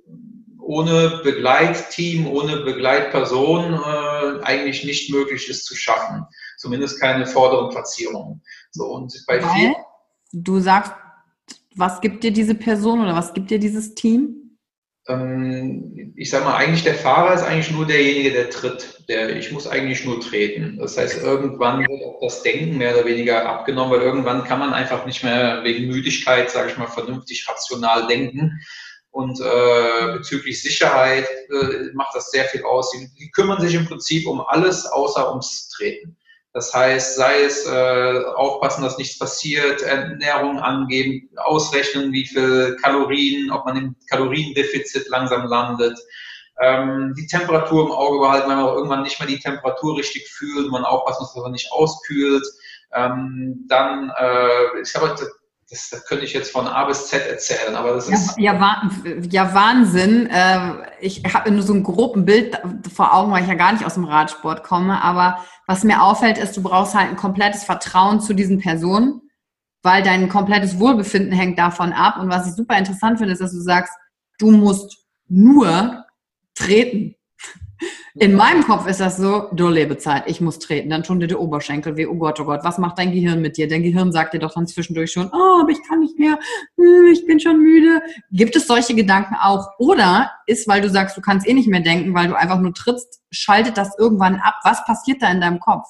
ohne Begleitteam, ohne Begleitperson äh, eigentlich nicht möglich ist zu schaffen. Zumindest keine vorderen Platzierungen. So, und bei Weil, du sagst, Was gibt dir diese Person oder was gibt dir dieses Team? Ähm, ich sage mal, eigentlich der Fahrer ist eigentlich nur derjenige, der tritt. Der, ich muss eigentlich nur treten. Das heißt, irgendwann wird auch das Denken mehr oder weniger abgenommen, weil irgendwann kann man einfach nicht mehr wegen Müdigkeit, sage ich mal, vernünftig rational denken. Und äh, bezüglich Sicherheit äh, macht das sehr viel aus. Die, die kümmern sich im Prinzip um alles außer ums Treten. Das heißt, sei es äh, aufpassen, dass nichts passiert, Ernährung angeben, ausrechnen, wie viel Kalorien, ob man im Kaloriendefizit langsam landet, ähm, die Temperatur im Auge behalten, wenn man auch irgendwann nicht mehr die Temperatur richtig fühlt, man aufpassen dass man nicht auskühlt. Ähm, dann, äh, ich habe das, das, könnte ich jetzt von A bis Z erzählen, aber das ist. Ja, ja, ja Wahnsinn. Äh, ich habe nur so ein grobes Bild vor Augen, weil ich ja gar nicht aus dem Radsport komme. Aber was mir auffällt, ist, du brauchst halt ein komplettes Vertrauen zu diesen Personen, weil dein komplettes Wohlbefinden hängt davon ab. Und was ich super interessant finde, ist, dass du sagst, du musst nur treten. In meinem Kopf ist das so, du Lebezeit, ich muss treten, dann tun dir die Oberschenkel weh, oh Gott, oh Gott, was macht dein Gehirn mit dir? Dein Gehirn sagt dir doch dann zwischendurch schon, oh, aber ich kann nicht mehr, hm, ich bin schon müde. Gibt es solche Gedanken auch? Oder ist, weil du sagst, du kannst eh nicht mehr denken, weil du einfach nur trittst, schaltet das irgendwann ab? Was passiert da in deinem Kopf?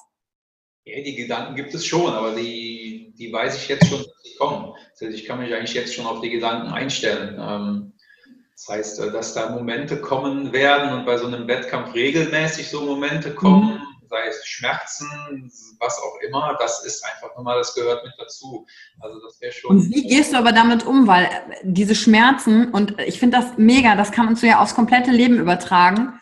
Ja, die Gedanken gibt es schon, aber die, die weiß ich jetzt schon, dass sie kommen. Das heißt, ich kann mich eigentlich jetzt schon auf die Gedanken einstellen. Ähm, das heißt, äh, dass da Momente kommen werden und bei so einem Wettkampf regelmäßig so Momente kommen, mhm. sei es Schmerzen, was auch immer, das ist einfach normal, das gehört mit dazu. Also das wäre schon. Und wie gehst du aber damit um? Weil äh, diese Schmerzen, und ich finde das mega, das kann man so ja aufs komplette Leben übertragen.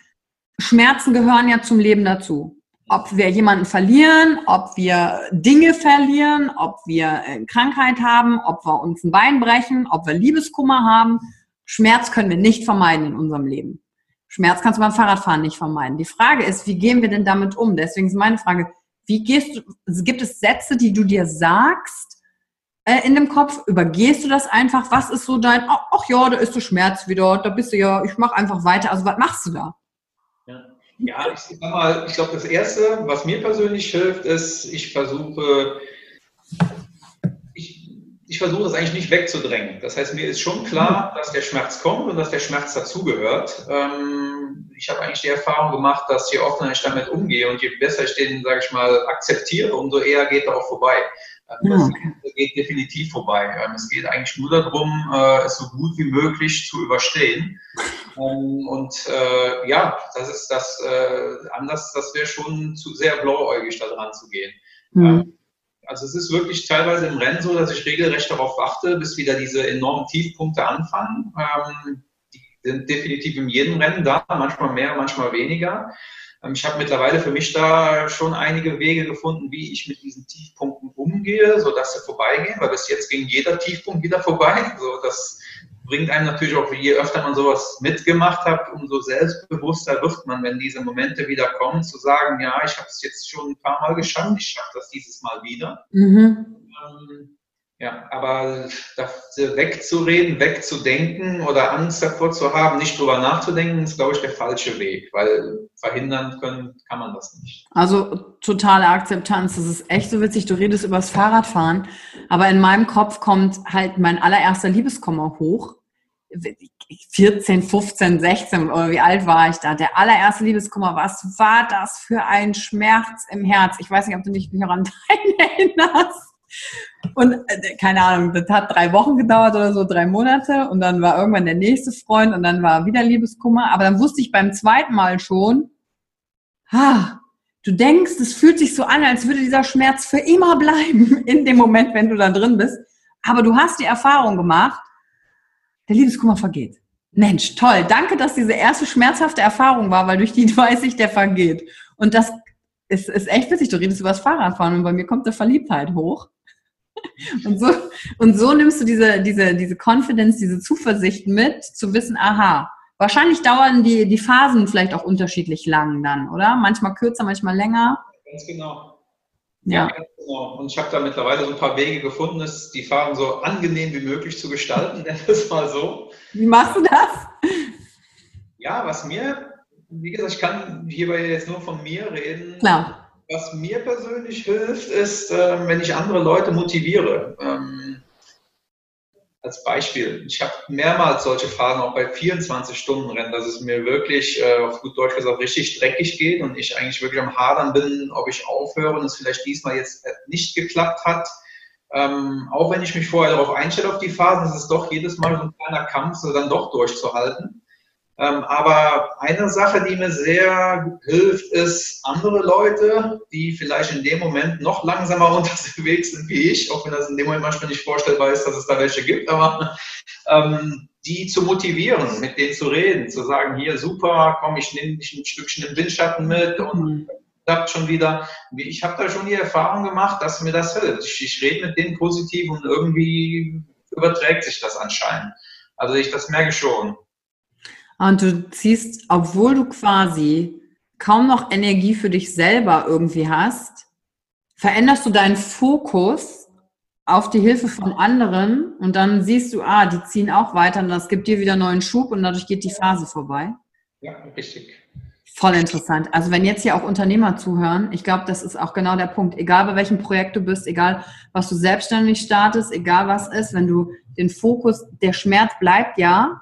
Schmerzen gehören ja zum Leben dazu. Ob wir jemanden verlieren, ob wir Dinge verlieren, ob wir äh, Krankheit haben, ob wir uns ein Bein brechen, ob wir Liebeskummer haben Schmerz können wir nicht vermeiden in unserem Leben. Schmerz kannst du beim Fahrradfahren nicht vermeiden. Die Frage ist, wie gehen wir denn damit um? Deswegen ist meine Frage, wie gehst du, gibt es Sätze, die du dir sagst äh, in dem Kopf? Übergehst du das einfach? Was ist so dein, ach, ach ja, da ist der Schmerz wieder, da bist du ja, ich mache einfach weiter. Also was machst du da? Ja, ja ich sag mal, ich glaube, das Erste, was mir persönlich hilft, ist, ich versuche versuche es eigentlich nicht wegzudrängen. Das heißt, mir ist schon klar, dass der Schmerz kommt und dass der Schmerz dazugehört. Ähm, ich habe eigentlich die Erfahrung gemacht, dass je offener ich damit umgehe und je besser ich den, sage ich mal, akzeptiere, umso eher geht er auch vorbei. Das geht definitiv vorbei. Ähm, es geht eigentlich nur darum, äh, es so gut wie möglich zu überstehen. Ähm, und äh, ja, das ist das äh, anders, das wäre schon zu sehr blauäugig da dran zu gehen. Mhm. Also es ist wirklich teilweise im Rennen so, dass ich regelrecht darauf warte, bis wieder diese enormen Tiefpunkte anfangen. Ähm, die sind definitiv in jedem Rennen da, manchmal mehr, manchmal weniger. Ähm, ich habe mittlerweile für mich da schon einige Wege gefunden, wie ich mit diesen Tiefpunkten umgehe, sodass sie vorbeigehen, weil bis jetzt ging jeder Tiefpunkt wieder vorbei. So, das bringt einem natürlich auch, je öfter man sowas mitgemacht hat, umso selbstbewusster wird man, wenn diese Momente wieder kommen, zu sagen, ja, ich habe es jetzt schon ein paar Mal geschafft, ich schaffe das dieses Mal wieder. Mhm. Ähm, ja, aber wegzureden, wegzudenken oder Angst davor zu haben, nicht drüber nachzudenken, ist, glaube ich, der falsche Weg, weil verhindern können kann man das nicht. Also totale Akzeptanz, das ist echt so witzig. Du redest über das Fahrradfahren, aber in meinem Kopf kommt halt mein allererster Liebeskummer hoch 14, 15, 16 oder wie alt war ich da? Der allererste Liebeskummer, was war das für ein Schmerz im Herz? Ich weiß nicht, ob du dich noch an deinen erinnerst. Und äh, keine Ahnung, das hat drei Wochen gedauert oder so, drei Monate. Und dann war irgendwann der nächste Freund und dann war wieder Liebeskummer. Aber dann wusste ich beim zweiten Mal schon, ah, du denkst, es fühlt sich so an, als würde dieser Schmerz für immer bleiben in dem Moment, wenn du da drin bist. Aber du hast die Erfahrung gemacht, der Liebeskummer vergeht. Mensch, toll. Danke, dass diese erste schmerzhafte Erfahrung war, weil durch die weiß ich, der vergeht. Und das ist, ist echt witzig. Du redest über das Fahrradfahren und bei mir kommt eine Verliebtheit hoch. Und so, und so nimmst du diese, diese, diese Confidence, diese Zuversicht mit, zu wissen, aha, wahrscheinlich dauern die, die Phasen vielleicht auch unterschiedlich lang dann, oder? Manchmal kürzer, manchmal länger. Ganz genau. Ja. ja genau. Und ich habe da mittlerweile so ein paar Wege gefunden, die Fahren so angenehm wie möglich zu gestalten, nenn es mal so. Wie machst du das? Ja, was mir, wie gesagt, ich kann hierbei jetzt nur von mir reden. Klar. Was mir persönlich hilft, ist, äh, wenn ich andere Leute motiviere. Ähm, als Beispiel, ich habe mehrmals solche Phasen auch bei 24-Stunden-Rennen, dass es mir wirklich, äh, auf gut Deutsch gesagt, richtig dreckig geht und ich eigentlich wirklich am Hadern bin, ob ich aufhöre und es vielleicht diesmal jetzt nicht geklappt hat. Ähm, auch wenn ich mich vorher darauf einstelle auf die Phasen, ist es doch jedes Mal so ein kleiner Kampf, so dann doch durchzuhalten. Ähm, aber eine Sache, die mir sehr hilft, ist andere Leute, die vielleicht in dem Moment noch langsamer unterwegs sind wie ich, auch wenn das in dem Moment manchmal nicht vorstellbar ist, dass es da welche gibt, aber ähm, die zu motivieren, mit denen zu reden, zu sagen, hier super, komm, ich nehme dich ein Stückchen im Windschatten mit und klappt schon wieder. Ich habe da schon die Erfahrung gemacht, dass mir das hilft. Ich, ich rede mit denen positiv und irgendwie überträgt sich das anscheinend. Also ich das merke schon. Und du ziehst, obwohl du quasi kaum noch Energie für dich selber irgendwie hast, veränderst du deinen Fokus auf die Hilfe von anderen und dann siehst du, ah, die ziehen auch weiter und das gibt dir wieder neuen Schub und dadurch geht die Phase vorbei. Ja, richtig. Voll interessant. Also wenn jetzt hier auch Unternehmer zuhören, ich glaube, das ist auch genau der Punkt. Egal bei welchem Projekt du bist, egal was du selbstständig startest, egal was ist, wenn du den Fokus, der Schmerz bleibt ja,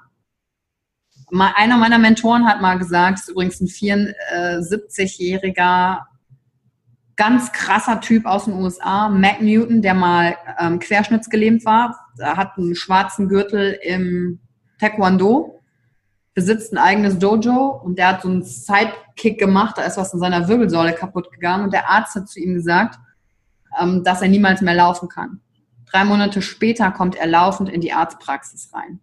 einer meiner Mentoren hat mal gesagt, ist übrigens ein 74-jähriger, ganz krasser Typ aus den USA, Mac Newton, der mal ähm, querschnittsgelähmt war, er hat einen schwarzen Gürtel im Taekwondo, besitzt ein eigenes Dojo und der hat so einen Sidekick gemacht, da ist was in seiner Wirbelsäule kaputt gegangen und der Arzt hat zu ihm gesagt, ähm, dass er niemals mehr laufen kann. Drei Monate später kommt er laufend in die Arztpraxis rein.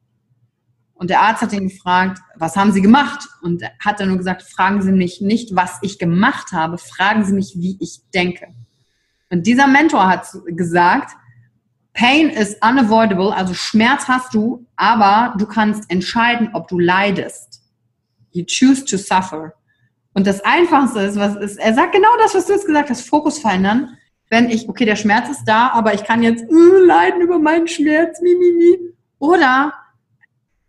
Und der Arzt hat ihn gefragt, was haben Sie gemacht? Und hat dann nur gesagt, fragen Sie mich nicht, was ich gemacht habe, fragen Sie mich, wie ich denke. Und dieser Mentor hat gesagt, Pain is unavoidable, also Schmerz hast du, aber du kannst entscheiden, ob du leidest. You choose to suffer. Und das Einfachste ist, was ist, er sagt genau das, was du jetzt gesagt hast, Fokus verändern. Wenn ich, okay, der Schmerz ist da, aber ich kann jetzt uh, leiden über meinen Schmerz, mi, mi, mi. Oder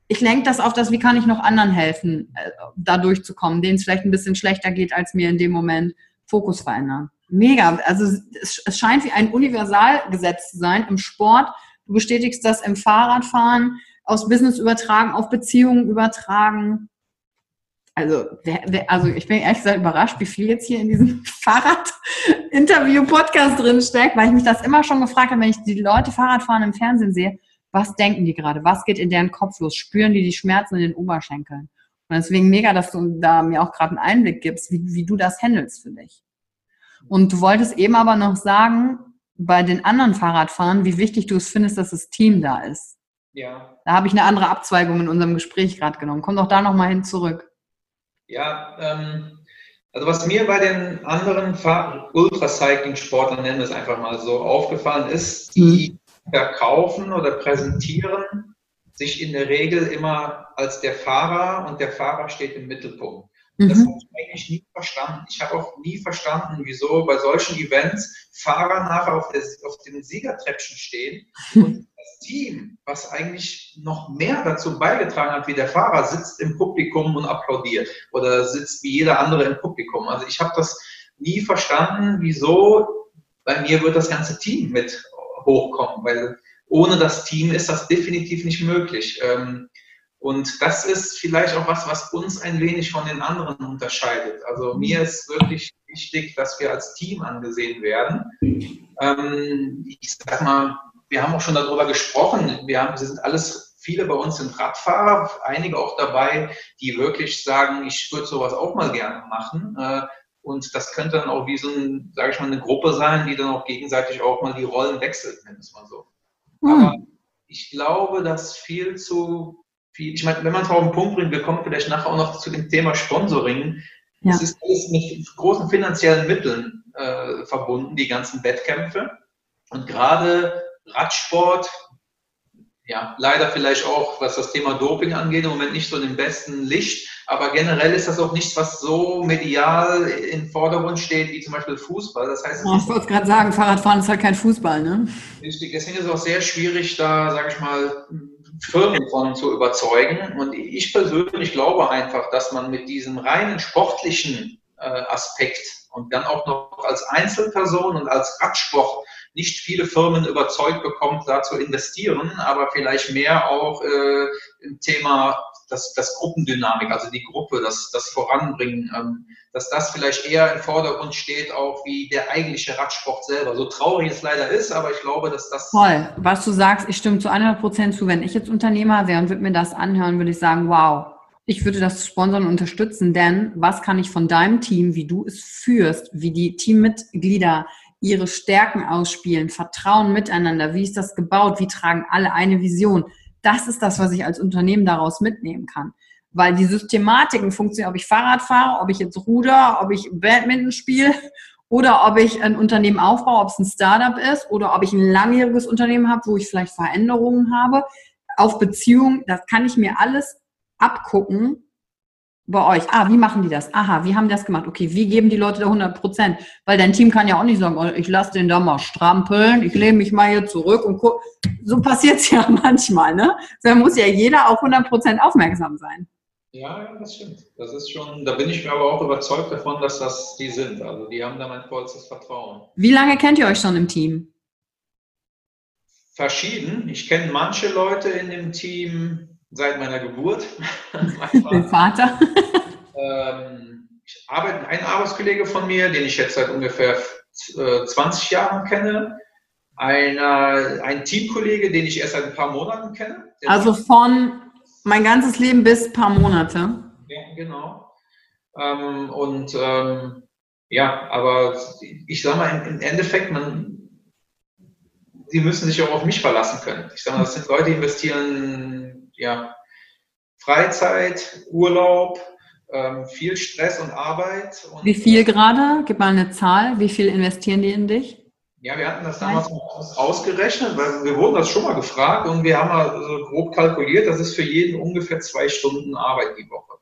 ich lenke das auf das, wie kann ich noch anderen helfen, äh, da durchzukommen, denen es vielleicht ein bisschen schlechter geht als mir in dem Moment. Fokus verändern. Mega. Also es, scheint wie ein Universalgesetz zu sein im Sport. Du bestätigst das im Fahrradfahren, aus Business übertragen, auf Beziehungen übertragen. Also, wer, wer, also ich bin ehrlich gesagt überrascht, wie viel jetzt hier in diesem Fahrrad-Interview-Podcast drin steckt, weil ich mich das immer schon gefragt habe, wenn ich die Leute Fahrradfahren im Fernsehen sehe was denken die gerade? Was geht in deren Kopf los? Spüren die die Schmerzen in den Oberschenkeln? Und deswegen mega, dass du da mir auch gerade einen Einblick gibst, wie, wie du das handelst für dich. Und du wolltest eben aber noch sagen, bei den anderen Fahrradfahren, wie wichtig du es findest, dass das Team da ist. Ja. Da habe ich eine andere Abzweigung in unserem Gespräch gerade genommen. Komm doch da nochmal hin zurück. Ja, ähm, also was mir bei den anderen Ultracycling-Sportlern, nennen wir es einfach mal so, aufgefallen ist, die mhm verkaufen oder präsentieren sich in der Regel immer als der Fahrer und der Fahrer steht im Mittelpunkt. Mhm. Das habe ich eigentlich nie verstanden. Ich habe auch nie verstanden, wieso bei solchen Events Fahrer nachher auf, der, auf dem Siegertreppchen stehen und das Team, was eigentlich noch mehr dazu beigetragen hat wie der Fahrer, sitzt im Publikum und applaudiert oder sitzt wie jeder andere im Publikum. Also ich habe das nie verstanden, wieso bei mir wird das ganze Team mit hochkommen, weil ohne das Team ist das definitiv nicht möglich. Ähm, und das ist vielleicht auch was, was uns ein wenig von den anderen unterscheidet. Also mir ist wirklich wichtig, dass wir als Team angesehen werden. Ähm, ich sag mal, wir haben auch schon darüber gesprochen. Wir, haben, wir sind alles, viele bei uns sind Radfahrer, einige auch dabei, die wirklich sagen, ich würde sowas auch mal gerne machen. Und das könnte dann auch wie so ein, sage ich mal, eine Gruppe sein, die dann auch gegenseitig auch mal die Rollen wechselt, nennen es mal so. Mhm. Aber ich glaube, dass viel zu viel, ich meine, wenn man es auf den Punkt bringt, wir kommen vielleicht nachher auch noch zu dem Thema Sponsoring. Ja. Es ist alles mit großen finanziellen Mitteln äh, verbunden, die ganzen Wettkämpfe. Und gerade Radsport, ja, leider vielleicht auch, was das Thema Doping angeht, im Moment nicht so in dem besten Licht. Aber generell ist das auch nichts, was so medial im Vordergrund steht, wie zum Beispiel Fußball. Das heißt, ja, ich wollte gerade sagen, Fahrradfahren ist halt kein Fußball, ne? Richtig. Deswegen ist es auch sehr schwierig, da, sage ich mal, Firmen von zu überzeugen. Und ich persönlich glaube einfach, dass man mit diesem reinen sportlichen äh, Aspekt und dann auch noch als Einzelperson und als Radsport nicht viele Firmen überzeugt bekommt, da zu investieren, aber vielleicht mehr auch äh, im Thema das, das Gruppendynamik, also die Gruppe, das, das Voranbringen, ähm, dass das vielleicht eher im Vordergrund steht, auch wie der eigentliche Radsport selber. So traurig es leider ist, aber ich glaube, dass das. Toll, was du sagst, ich stimme zu 100 Prozent zu. Wenn ich jetzt Unternehmer wäre und würde mir das anhören, würde ich sagen, wow, ich würde das sponsern und unterstützen, denn was kann ich von deinem Team, wie du es führst, wie die Teammitglieder ihre Stärken ausspielen, Vertrauen miteinander, wie ist das gebaut, wie tragen alle eine Vision, das ist das, was ich als Unternehmen daraus mitnehmen kann. Weil die Systematiken funktionieren, ob ich Fahrrad fahre, ob ich jetzt ruder, ob ich Badminton spiele oder ob ich ein Unternehmen aufbaue, ob es ein Startup ist oder ob ich ein langjähriges Unternehmen habe, wo ich vielleicht Veränderungen habe. Auf Beziehungen, das kann ich mir alles abgucken bei euch. Ah, wie machen die das? Aha, wie haben die das gemacht? Okay, wie geben die Leute da 100 Prozent? Weil dein Team kann ja auch nicht sagen, oh, ich lasse den da mal strampeln, ich lehne mich mal hier zurück und guck. So passiert es ja manchmal, ne? Da muss ja jeder auf 100 Prozent aufmerksam sein. Ja, ja, das stimmt. Das ist schon, da bin ich mir aber auch überzeugt davon, dass das die sind. Also die haben da mein vollstes Vertrauen. Wie lange kennt ihr euch schon im Team? Verschieden. Ich kenne manche Leute in dem Team seit meiner Geburt. mein Vater. Ähm, ich arbeite, ein Arbeitskollege von mir, den ich jetzt seit ungefähr 20 äh, Jahren kenne. Einer, ein Teamkollege, den ich erst seit ein paar Monaten kenne. Also von mein ganzes Leben bis ein paar Monate. Ja, genau. Ähm, und ähm, ja, aber ich sage mal, im, Endeffekt, man, sie müssen sich auch auf mich verlassen können. Ich sage mal, das sind Leute, die investieren ja, Freizeit, Urlaub, ähm, viel Stress und Arbeit. Und, Wie viel gerade? Gib mal eine Zahl. Wie viel investieren die in dich? Ja, wir hatten das damals ausgerechnet, weil wir wurden das schon mal gefragt und wir haben also grob kalkuliert, das ist für jeden ungefähr zwei Stunden Arbeit die Woche.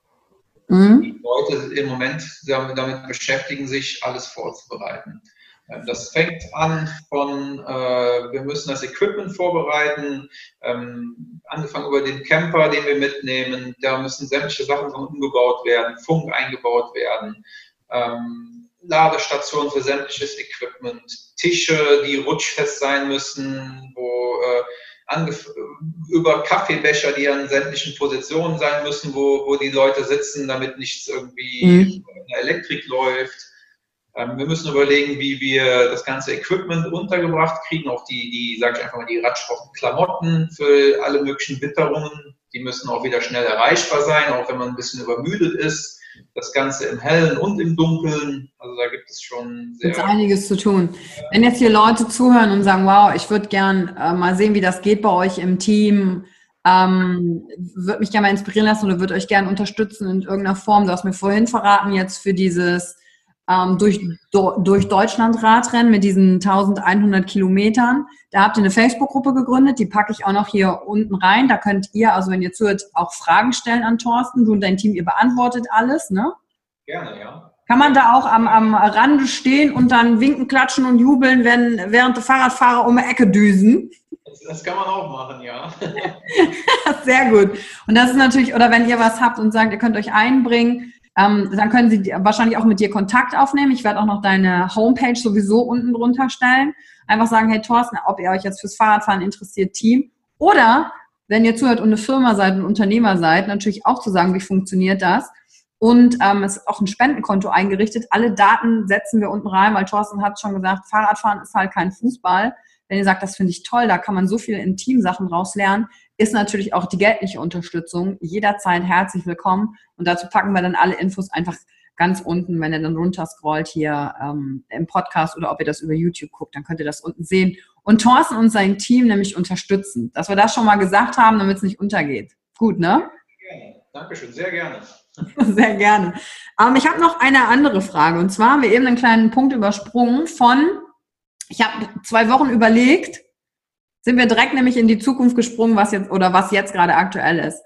Mhm. Die Leute im Moment damit beschäftigen, sich alles vorzubereiten. Ähm, das fängt an von, äh, wir müssen das Equipment vorbereiten, ähm, angefangen über den Camper, den wir mitnehmen, da müssen sämtliche Sachen dran umgebaut werden, Funk eingebaut werden, ähm, Ladestationen für sämtliches Equipment, Tische, die rutschfest sein müssen, wo äh, über Kaffeebecher, die an sämtlichen Positionen sein müssen, wo, wo die Leute sitzen, damit nichts irgendwie mhm. in der Elektrik läuft wir müssen überlegen, wie wir das ganze Equipment untergebracht kriegen, auch die, die sage ich einfach mal, die Radsportklamotten für alle möglichen Witterungen. Die müssen auch wieder schnell erreichbar sein, auch wenn man ein bisschen übermüdet ist. Das Ganze im Hellen und im Dunkeln. Also da gibt es schon sehr. Gibt einiges zu tun. Wenn jetzt hier Leute zuhören und sagen, wow, ich würde gern äh, mal sehen, wie das geht bei euch im Team, ähm, würde mich gerne mal inspirieren lassen oder würde euch gerne unterstützen in irgendeiner Form. Du hast mir vorhin verraten, jetzt für dieses ähm, durch, do, durch Deutschland Radrennen mit diesen 1100 Kilometern. Da habt ihr eine Facebook-Gruppe gegründet, die packe ich auch noch hier unten rein. Da könnt ihr, also wenn ihr zuhört, auch Fragen stellen an Thorsten. Du und dein Team, ihr beantwortet alles, ne? Gerne, ja. Kann man da auch am, am Rande stehen und dann winken, klatschen und jubeln, wenn, während der Fahrradfahrer um die Ecke düsen? Das, das kann man auch machen, ja. Sehr gut. Und das ist natürlich, oder wenn ihr was habt und sagt, ihr könnt euch einbringen, ähm, dann können sie wahrscheinlich auch mit dir Kontakt aufnehmen. Ich werde auch noch deine Homepage sowieso unten drunter stellen. Einfach sagen, hey Thorsten, ob ihr euch jetzt fürs Fahrradfahren interessiert, Team. Oder wenn ihr zuhört und eine Firma seid, ein Unternehmer seid, natürlich auch zu sagen, wie funktioniert das. Und ähm, es ist auch ein Spendenkonto eingerichtet. Alle Daten setzen wir unten rein, weil Thorsten hat schon gesagt, Fahrradfahren ist halt kein Fußball. Wenn ihr sagt, das finde ich toll, da kann man so viel in Teamsachen rauslernen, ist natürlich auch die geldliche Unterstützung jederzeit herzlich willkommen. Und dazu packen wir dann alle Infos einfach ganz unten, wenn ihr dann runter scrollt hier ähm, im Podcast oder ob ihr das über YouTube guckt, dann könnt ihr das unten sehen. Und Thorsten und sein Team nämlich unterstützen. Dass wir das schon mal gesagt haben, damit es nicht untergeht. Gut, ne? Gerne. Dankeschön, sehr gerne. Sehr gerne. Ähm, ich habe noch eine andere Frage. Und zwar haben wir eben einen kleinen Punkt übersprungen von, ich habe zwei Wochen überlegt, sind wir direkt nämlich in die Zukunft gesprungen, was jetzt oder was jetzt gerade aktuell ist.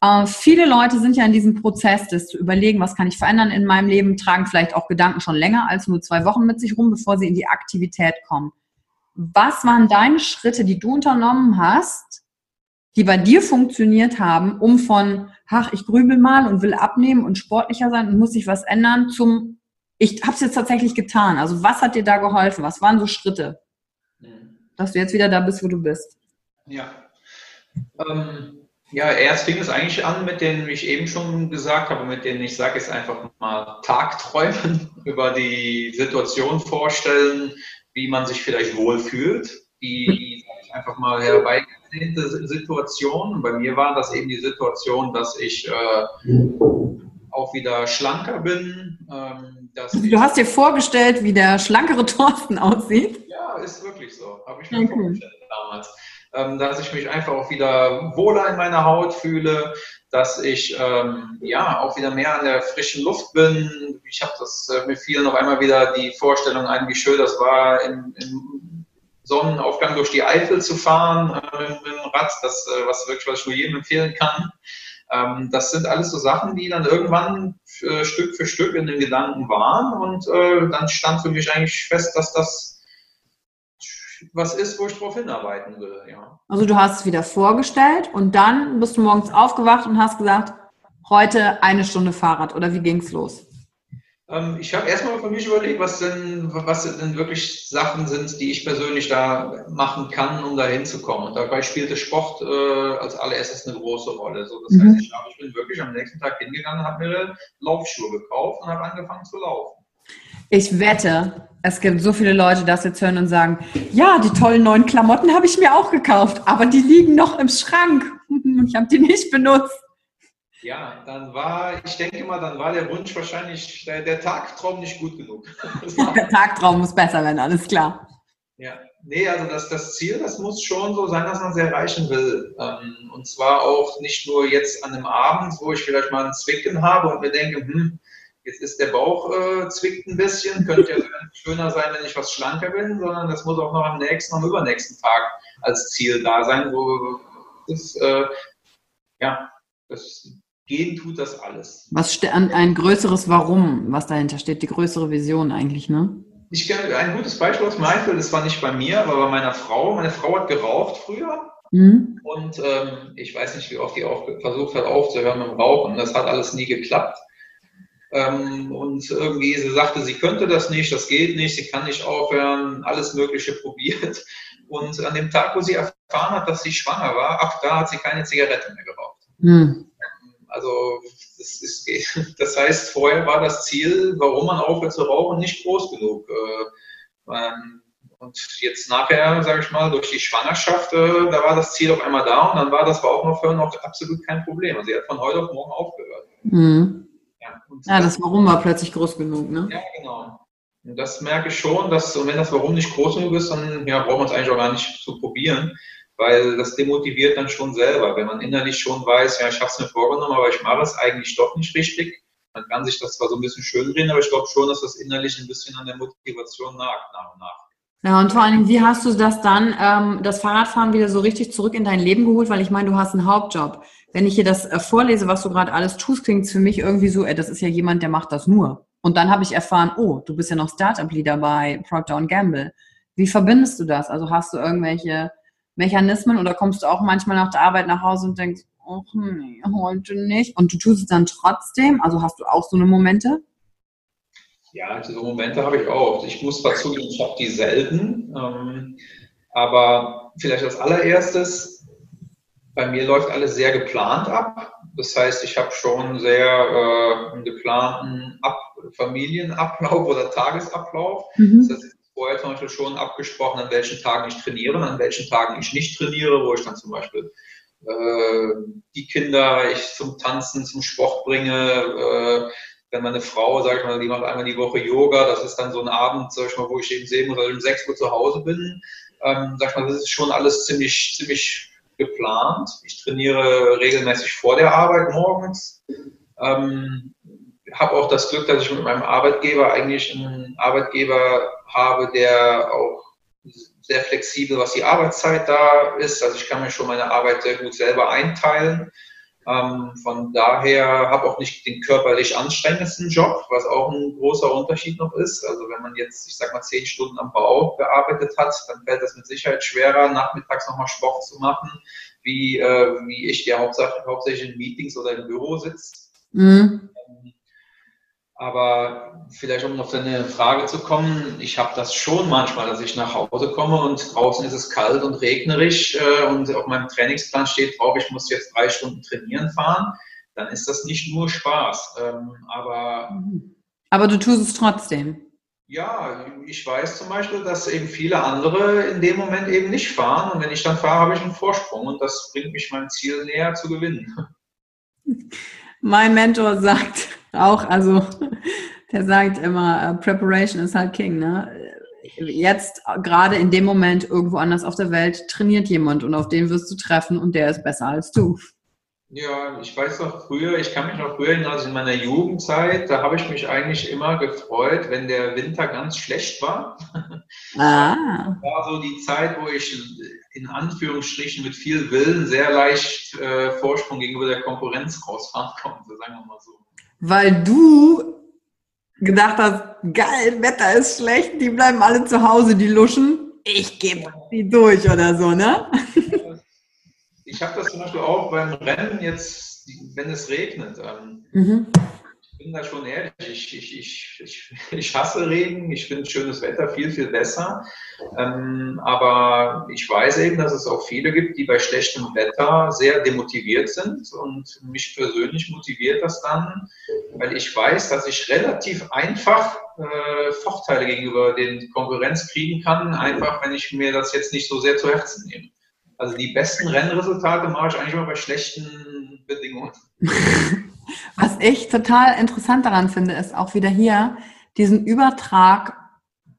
Äh, viele Leute sind ja in diesem Prozess, das zu überlegen, was kann ich verändern in meinem Leben, tragen vielleicht auch Gedanken schon länger als nur zwei Wochen mit sich rum, bevor sie in die Aktivität kommen. Was waren deine Schritte, die du unternommen hast, die bei dir funktioniert haben, um von, ach, ich grübel mal und will abnehmen und sportlicher sein und muss sich was ändern, zum, ich habe es jetzt tatsächlich getan. Also was hat dir da geholfen? Was waren so Schritte. Dass du jetzt wieder da bist, wo du bist? Ja. Ähm, ja, erst fing es eigentlich an mit denen, wie ich eben schon gesagt habe, mit denen ich sage jetzt einfach mal Tagträumen über die Situation vorstellen, wie man sich vielleicht wohlfühlt, die einfach mal herbeigesehnte Situation. Bei mir war das eben die Situation, dass ich äh, auch wieder schlanker bin. Ähm, du hast dir vorgestellt, wie der schlankere Thorsten aussieht? Ja, ist wirklich so. Habe ich mir okay. vorgestellt damals. Ähm, dass ich mich einfach auch wieder wohler in meiner Haut fühle, dass ich ähm, ja auch wieder mehr an der frischen Luft bin. Ich habe das äh, mir fiel noch einmal wieder die Vorstellung ein, wie schön das war, im, im Sonnenaufgang durch die Eifel zu fahren äh, mit, dem Rad, das äh, was wirklich was ich nur jedem empfehlen kann. Ähm, das sind alles so Sachen, die dann irgendwann äh, Stück für Stück in den Gedanken waren und äh, dann stand für mich eigentlich fest, dass das was ist, wo ich drauf hinarbeiten will. Ja. Also du hast es wieder vorgestellt und dann bist du morgens aufgewacht und hast gesagt, heute eine Stunde Fahrrad oder wie ging es los? Ähm, ich habe erstmal für mich überlegt, was denn, was denn wirklich Sachen sind, die ich persönlich da machen kann, um da hinzukommen. Und dabei spielte Sport äh, als allererstes eine große Rolle. So, das mhm. heißt, ich, ich bin wirklich am nächsten Tag hingegangen, habe mir Laufschuhe gekauft und habe angefangen zu laufen. Ich wette, es gibt so viele Leute, die das jetzt hören und sagen, ja, die tollen neuen Klamotten habe ich mir auch gekauft, aber die liegen noch im Schrank. Ich habe die nicht benutzt. Ja, dann war, ich denke mal, dann war der Wunsch wahrscheinlich, der, der Tagtraum nicht gut genug. der Tagtraum muss besser werden, alles klar. Ja, nee, also das, das Ziel, das muss schon so sein, dass man es erreichen will. Ähm, und zwar auch nicht nur jetzt an einem Abend, wo ich vielleicht mal ein Zwicken habe und mir denke, hm, jetzt ist der Bauch äh, zwickt ein bisschen, könnte ja schöner sein, wenn ich was schlanker bin, sondern das muss auch noch am nächsten, am übernächsten Tag als Ziel da sein, wo das, äh, ja, das Gehen tut das alles. Was ein größeres Warum, was dahinter steht, die größere Vision eigentlich, ne? Ich kenne ein gutes Beispiel aus meinem Fall, das war nicht bei mir, aber bei meiner Frau. Meine Frau hat geraucht früher. Mhm. Und ähm, ich weiß nicht, wie oft die auch versucht hat aufzuhören mit dem Rauchen. Das hat alles nie geklappt. Ähm, und irgendwie, sie sagte, sie könnte das nicht, das geht nicht, sie kann nicht aufhören, alles Mögliche probiert. Und an dem Tag, wo sie erfahren hat, dass sie schwanger war, ab da hat sie keine Zigarette mehr geraucht. Hm. Also das, ist, das, heißt, vorher war das Ziel, warum man aufhört zu rauchen, nicht groß genug. Äh, ähm, und jetzt nachher, sage ich mal, durch die Schwangerschaft, äh, da war das Ziel auf einmal da und dann war das Rauchen aufhören noch absolut kein Problem. Also sie hat von heute auf morgen aufgehört. Mhm. Ja, ja, das Warum war plötzlich groß genug, ne? Ja, genau. Und das merke ich schon, dass, und wenn das Warum nicht groß genug ist, dann ja, braucht man es eigentlich auch gar nicht zu probieren, weil das demotiviert dann schon selber. Wenn man innerlich schon weiß, ja, ich habe es mir vorgenommen, aber ich mache es eigentlich doch nicht richtig, man kann sich das zwar so ein bisschen schön drehen, aber ich glaube schon, dass das innerlich ein bisschen an der Motivation nagt, nach und nach. Ja, und vor allem, wie hast du das dann, ähm, das Fahrradfahren wieder so richtig zurück in dein Leben geholt? Weil ich meine, du hast einen Hauptjob wenn ich hier das äh, vorlese, was du gerade alles tust, klingt es für mich irgendwie so, ey, das ist ja jemand, der macht das nur. Und dann habe ich erfahren, oh, du bist ja noch Startup-Leader bei Procter Gamble. Wie verbindest du das? Also hast du irgendwelche Mechanismen oder kommst du auch manchmal nach der Arbeit nach Hause und denkst, oh nee, heute nicht. Und du tust es dann trotzdem? Also hast du auch so eine Momente? Ja, diese Momente habe ich auch. Ich muss zwar zugeben, ich habe die selten. Ähm, aber vielleicht als allererstes, bei mir läuft alles sehr geplant ab. Das heißt, ich habe schon sehr äh, einen geplanten ab Familienablauf oder Tagesablauf. Mhm. Das heißt, vorher zum Beispiel schon abgesprochen, an welchen Tagen ich trainiere und an welchen Tagen ich nicht trainiere, wo ich dann zum Beispiel äh, die Kinder ich zum Tanzen, zum Sport bringe. Äh, wenn meine Frau, sag ich mal, die macht einmal die Woche Yoga, das ist dann so ein Abend, sag ich mal, wo ich eben sehen muss, um 6 Uhr zu Hause bin. Ähm, sag ich mal, das ist schon alles ziemlich, ziemlich geplant. Ich trainiere regelmäßig vor der Arbeit morgens. Ähm, habe auch das Glück, dass ich mit meinem Arbeitgeber eigentlich einen Arbeitgeber habe, der auch sehr flexibel, was die Arbeitszeit da ist. Also ich kann mir schon meine Arbeit sehr gut selber einteilen. Ähm, von daher habe auch nicht den körperlich anstrengendsten Job, was auch ein großer Unterschied noch ist. Also wenn man jetzt, ich sag mal, zehn Stunden am Bau gearbeitet hat, dann fällt das mit Sicherheit schwerer, nachmittags nochmal Sport zu machen, wie, äh, wie ich, der hauptsächlich, hauptsächlich in Meetings oder im Büro sitzt. Mhm. Aber vielleicht um auf deine Frage zu kommen, ich habe das schon manchmal, dass ich nach Hause komme und draußen ist es kalt und regnerisch äh, und auf meinem Trainingsplan steht drauf, ich muss jetzt drei Stunden trainieren fahren. Dann ist das nicht nur Spaß. Ähm, aber, aber du tust es trotzdem. Ja, ich weiß zum Beispiel, dass eben viele andere in dem Moment eben nicht fahren und wenn ich dann fahre, habe ich einen Vorsprung und das bringt mich meinem Ziel näher zu gewinnen. Mein Mentor sagt auch, also der sagt immer, uh, Preparation is halt King. Ne? Jetzt gerade in dem Moment irgendwo anders auf der Welt trainiert jemand und auf den wirst du treffen und der ist besser als du. Ja, ich weiß noch früher, ich kann mich noch früher erinnern, also in meiner Jugendzeit, da habe ich mich eigentlich immer gefreut, wenn der Winter ganz schlecht war. Ah. Das war so die Zeit, wo ich in Anführungsstrichen mit viel Willen sehr leicht äh, Vorsprung gegenüber der Konkurrenz rausfahren konnte, sagen wir mal so. Weil du gedacht hast, geil, Wetter ist schlecht, die bleiben alle zu Hause, die luschen, ich gebe die durch oder so, ne? ich habe das zum Beispiel auch beim Rennen jetzt, wenn es regnet. Ähm, mhm. Ich bin da schon ehrlich, ich, ich, ich, ich, ich hasse Regen, ich finde schönes Wetter viel, viel besser. Ähm, aber ich weiß eben, dass es auch viele gibt, die bei schlechtem Wetter sehr demotiviert sind. Und mich persönlich motiviert das dann, weil ich weiß, dass ich relativ einfach äh, Vorteile gegenüber den Konkurrenz kriegen kann, einfach wenn ich mir das jetzt nicht so sehr zu Herzen nehme. Also die besten Rennresultate mache ich eigentlich immer bei schlechten Bedingungen. Was ich total interessant daran finde, ist auch wieder hier diesen Übertrag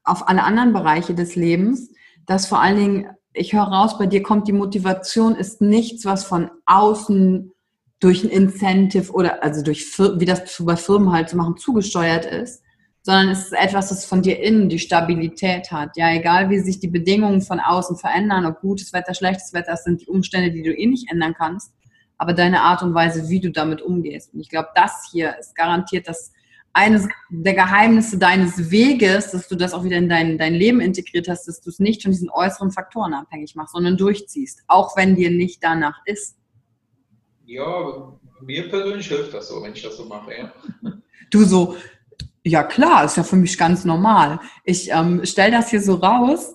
auf alle anderen Bereiche des Lebens, dass vor allen Dingen, ich höre raus, bei dir kommt die Motivation, ist nichts, was von außen durch ein Incentive oder also durch, wie das bei Firmen halt zu machen, zugesteuert ist, sondern es ist etwas, das von dir innen die Stabilität hat. Ja, egal wie sich die Bedingungen von außen verändern, ob gutes Wetter, schlechtes Wetter, das sind die Umstände, die du eh nicht ändern kannst, aber deine Art und Weise, wie du damit umgehst. Und ich glaube, das hier ist garantiert das eines der Geheimnisse deines Weges, dass du das auch wieder in dein, dein Leben integriert hast, dass du es nicht von diesen äußeren Faktoren abhängig machst, sondern durchziehst, auch wenn dir nicht danach ist. Ja, mir persönlich hilft das so, wenn ich das so mache, ja. Du so, ja klar, ist ja für mich ganz normal. Ich ähm, stelle das hier so raus,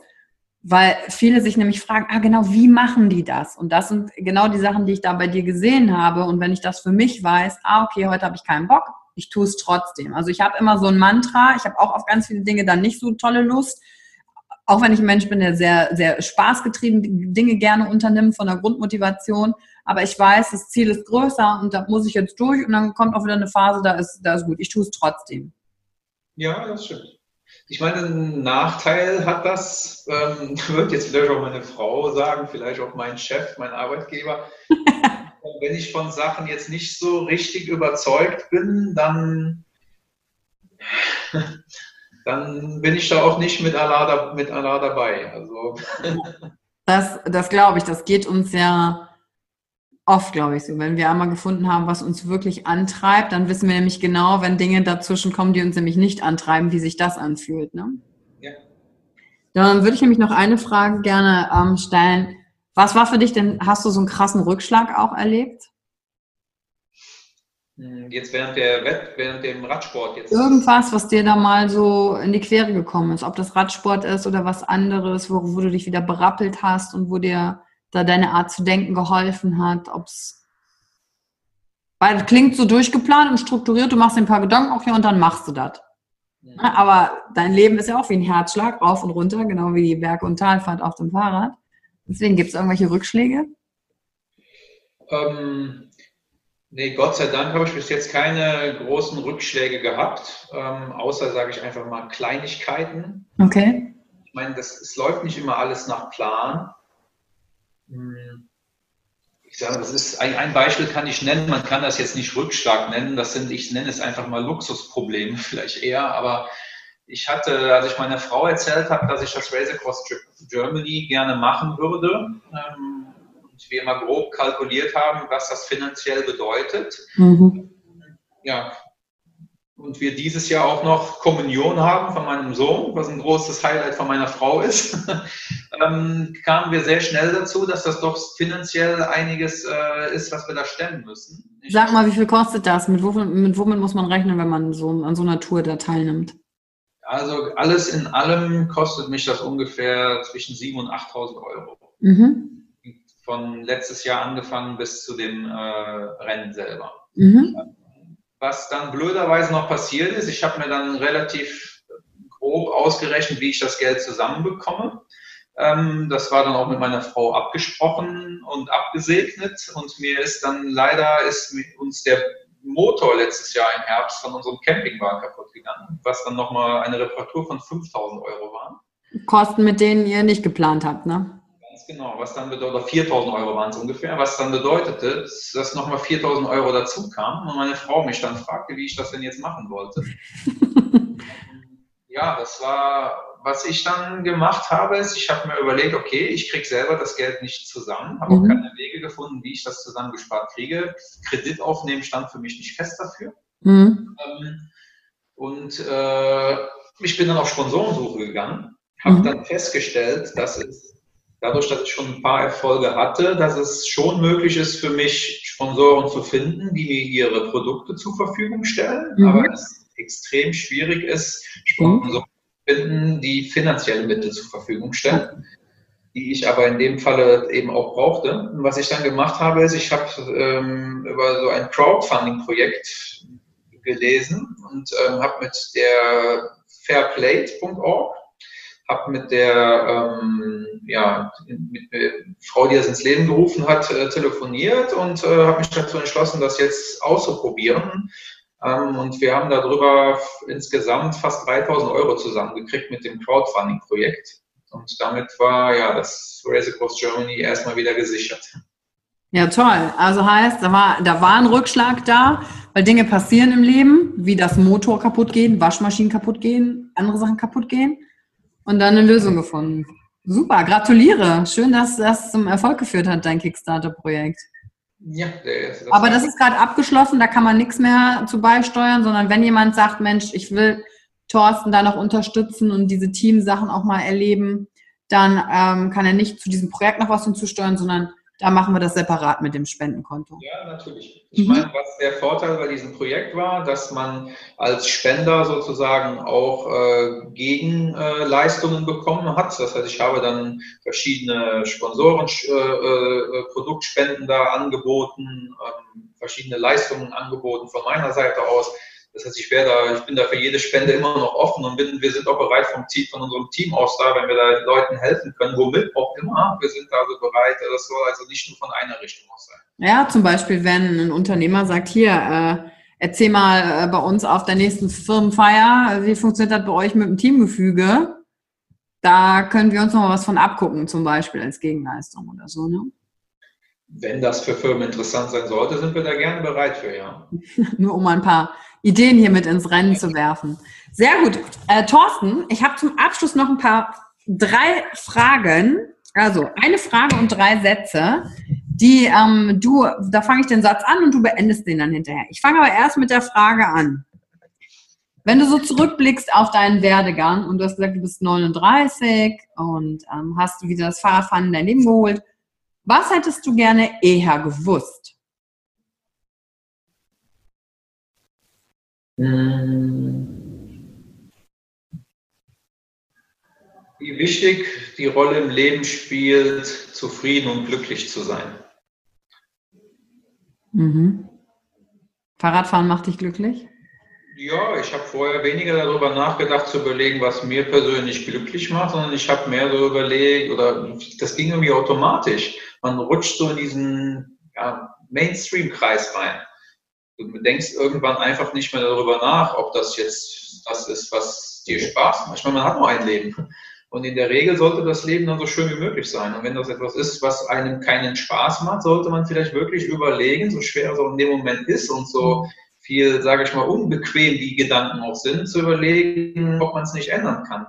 weil viele sich nämlich fragen, ah genau, wie machen die das? Und das sind genau die Sachen, die ich da bei dir gesehen habe. Und wenn ich das für mich weiß, ah okay, heute habe ich keinen Bock, ich tue es trotzdem. Also ich habe immer so ein Mantra, ich habe auch auf ganz viele Dinge dann nicht so tolle Lust. Auch wenn ich ein Mensch bin, der sehr, sehr spaßgetrieben Dinge gerne unternimmt von der Grundmotivation. Aber ich weiß, das Ziel ist größer und da muss ich jetzt durch und dann kommt auch wieder eine Phase, da ist, da ist gut. Ich tue es trotzdem. Ja, das stimmt. Ich meine, einen Nachteil hat das, ähm, wird jetzt vielleicht auch meine Frau sagen, vielleicht auch mein Chef, mein Arbeitgeber. Wenn ich von Sachen jetzt nicht so richtig überzeugt bin, dann, dann bin ich da auch nicht mit Allah, mit Allah dabei. Also. Das, das glaube ich, das geht uns ja oft, glaube ich, so. Wenn wir einmal gefunden haben, was uns wirklich antreibt, dann wissen wir nämlich genau, wenn Dinge dazwischen kommen, die uns nämlich nicht antreiben, wie sich das anfühlt. Ne? Ja. Dann würde ich nämlich noch eine Frage gerne ähm, stellen. Was war für dich denn, hast du so einen krassen Rückschlag auch erlebt? Hm, jetzt während der Wett, während dem Radsport jetzt. Irgendwas, was dir da mal so in die Quere gekommen ist, ob das Radsport ist oder was anderes, wo, wo du dich wieder berappelt hast und wo dir da deine Art zu denken geholfen hat, ob es weil es klingt so durchgeplant und strukturiert, du machst dir ein paar Gedanken, okay, und dann machst du das. Ja. Aber dein Leben ist ja auch wie ein Herzschlag, rauf und runter, genau wie die Berg- und Talfahrt auf dem Fahrrad. Deswegen gibt es irgendwelche Rückschläge? Ähm, nee, Gott sei Dank habe ich bis jetzt keine großen Rückschläge gehabt, ähm, außer, sage ich einfach mal, Kleinigkeiten. Okay. Ich meine, das, es läuft nicht immer alles nach Plan. Ich sage, das ist ein, ein, Beispiel kann ich nennen, man kann das jetzt nicht Rückschlag nennen, das sind, ich nenne es einfach mal Luxusprobleme vielleicht eher, aber ich hatte, als ich meiner Frau erzählt habe, dass ich das Race Across Germany gerne machen würde, ähm, und wir mal grob kalkuliert haben, was das finanziell bedeutet. Mhm. Ja, und wir dieses Jahr auch noch Kommunion haben von meinem Sohn, was ein großes Highlight von meiner Frau ist. ähm, kamen wir sehr schnell dazu, dass das doch finanziell einiges äh, ist, was wir da stemmen müssen. Ich Sag mal, wie viel kostet das? Mit, womit, mit womit muss man rechnen, wenn man so an so einer Tour da teilnimmt? Also alles in allem kostet mich das ungefähr zwischen 7.000 und 8.000 Euro. Mhm. Von letztes Jahr angefangen bis zu dem äh, Rennen selber. Mhm. Was dann blöderweise noch passiert ist, ich habe mir dann relativ grob ausgerechnet, wie ich das Geld zusammenbekomme. Ähm, das war dann auch mit meiner Frau abgesprochen und abgesegnet. Und mir ist dann leider ist uns der Motor letztes Jahr im Herbst von unserem Campingwagen kaputt gegangen, was dann nochmal eine Reparatur von 5000 Euro war. Kosten, mit denen ihr nicht geplant habt, ne? Genau, was dann bedeutet, 4000 Euro waren es ungefähr, was dann bedeutete, dass nochmal 4000 Euro dazu kam und meine Frau mich dann fragte, wie ich das denn jetzt machen wollte. ja, das war was ich dann gemacht habe, ist, ich habe mir überlegt, okay, ich kriege selber das Geld nicht zusammen, habe mhm. auch keine Wege gefunden, wie ich das zusammengespart kriege. Kredit aufnehmen stand für mich nicht fest dafür. Mhm. Ähm, und äh, ich bin dann auf Sponsorensuche gegangen, habe mhm. dann festgestellt, dass es dadurch, dass ich schon ein paar Erfolge hatte, dass es schon möglich ist für mich, Sponsoren zu finden, die mir ihre Produkte zur Verfügung stellen, mhm. aber es extrem schwierig ist, Sponsoren finden, die finanzielle Mittel zur Verfügung stellen, die ich aber in dem Falle eben auch brauchte. Und was ich dann gemacht habe, ist, ich habe ähm, über so ein Crowdfunding-Projekt gelesen und ähm, habe mit der fairplate.org habe mit der ähm, ja, mit, mit Frau, die das ins Leben gerufen hat, äh, telefoniert und äh, habe mich dazu entschlossen, das jetzt auszuprobieren ähm, und wir haben darüber insgesamt fast 3000 Euro zusammengekriegt mit dem Crowdfunding-Projekt. Und damit war ja das Race Across Germany erstmal wieder gesichert. Ja, toll. Also heißt, da war, da war ein Rückschlag da, weil Dinge passieren im Leben, wie das Motor kaputt gehen, Waschmaschinen kaputt gehen, andere Sachen kaputt gehen und dann eine Lösung gefunden. Super, gratuliere. Schön, dass das zum Erfolg geführt hat, dein Kickstarter-Projekt. Ja, das Aber das ist gerade abgeschlossen, da kann man nichts mehr zu beisteuern, sondern wenn jemand sagt, Mensch, ich will Thorsten da noch unterstützen und diese Teamsachen auch mal erleben, dann ähm, kann er nicht zu diesem Projekt noch was hinzusteuern, sondern da machen wir das separat mit dem Spendenkonto. Ja, natürlich. Ich mhm. meine, was der Vorteil bei diesem Projekt war, dass man als Spender sozusagen auch äh, Gegenleistungen äh, bekommen hat. Das heißt, ich habe dann verschiedene Sponsoren, äh, äh, Produktspenden da angeboten, ähm, verschiedene Leistungen angeboten von meiner Seite aus. Das heißt, ich, da, ich bin da für jede Spende immer noch offen und bin, wir sind auch bereit vom Team, von unserem Team aus da, wenn wir da Leuten helfen können, womit auch immer. Wir sind also bereit, das soll also nicht nur von einer Richtung aus sein. Ja, zum Beispiel, wenn ein Unternehmer sagt, hier, äh, erzähl mal äh, bei uns auf der nächsten Firmenfeier, wie funktioniert das bei euch mit dem Teamgefüge? Da können wir uns noch was von abgucken, zum Beispiel als Gegenleistung oder so, ne? Wenn das für Firmen interessant sein sollte, sind wir da gerne bereit für, ja. Nur um ein paar Ideen hier mit ins Rennen zu werfen. Sehr gut. Äh, Thorsten, ich habe zum Abschluss noch ein paar, drei Fragen. Also eine Frage und drei Sätze, die ähm, du, da fange ich den Satz an und du beendest den dann hinterher. Ich fange aber erst mit der Frage an. Wenn du so zurückblickst auf deinen Werdegang und du hast gesagt, du bist 39 und ähm, hast wieder das Fahrradfahren in dein Leben geholt, was hättest du gerne eher gewusst? Wie wichtig die Rolle im Leben spielt, zufrieden und glücklich zu sein. Mhm. Fahrradfahren macht dich glücklich? Ja, ich habe vorher weniger darüber nachgedacht, zu überlegen, was mir persönlich glücklich macht, sondern ich habe mehr so überlegt, oder das ging irgendwie automatisch man rutscht so in diesen ja, Mainstream-Kreis rein. Du denkst irgendwann einfach nicht mehr darüber nach, ob das jetzt das ist, was dir Spaß macht. Ich meine, man hat nur ein Leben. Und in der Regel sollte das Leben dann so schön wie möglich sein. Und wenn das etwas ist, was einem keinen Spaß macht, sollte man vielleicht wirklich überlegen, so schwer es auch in dem Moment ist und so viel, sage ich mal, unbequem die Gedanken auch sind, zu überlegen, ob man es nicht ändern kann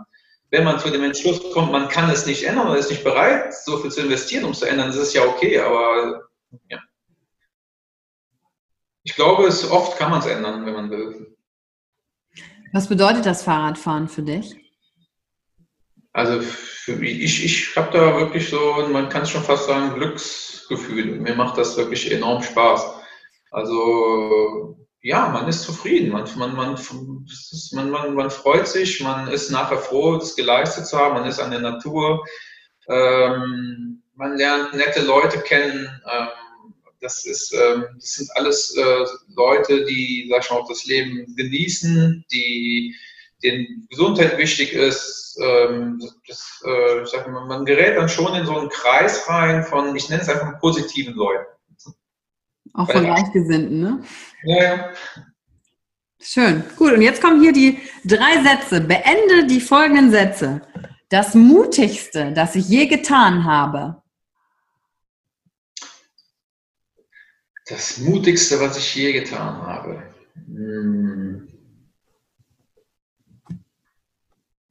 wenn man zu dem Entschluss kommt, man kann es nicht ändern, man ist nicht bereit, so viel zu investieren, um es zu ändern, das ist ja okay, aber ja. Ich glaube, es, oft kann man es ändern, wenn man will. Was bedeutet das Fahrradfahren für dich? Also für mich, ich, ich habe da wirklich so, man kann es schon fast sagen, Glücksgefühl. Mir macht das wirklich enorm Spaß. Also ja, man ist zufrieden, man, man, man, man, man, man freut sich, man ist nachher froh, das geleistet zu haben, man ist an der Natur, ähm, man lernt nette Leute kennen. Ähm, das, ist, ähm, das sind alles äh, Leute, die, sag ich mal, auch das Leben genießen, die denen Gesundheit wichtig ist. Ähm, das, äh, ich sag mal, man gerät dann schon in so einen Kreis rein von, ich nenne es einfach positiven Leuten. Auch von Gleichgesinnten, ne? Ja, ja. Schön. Gut, und jetzt kommen hier die drei Sätze. Beende die folgenden Sätze. Das Mutigste, das ich je getan habe. Das Mutigste, was ich je getan habe. Hm.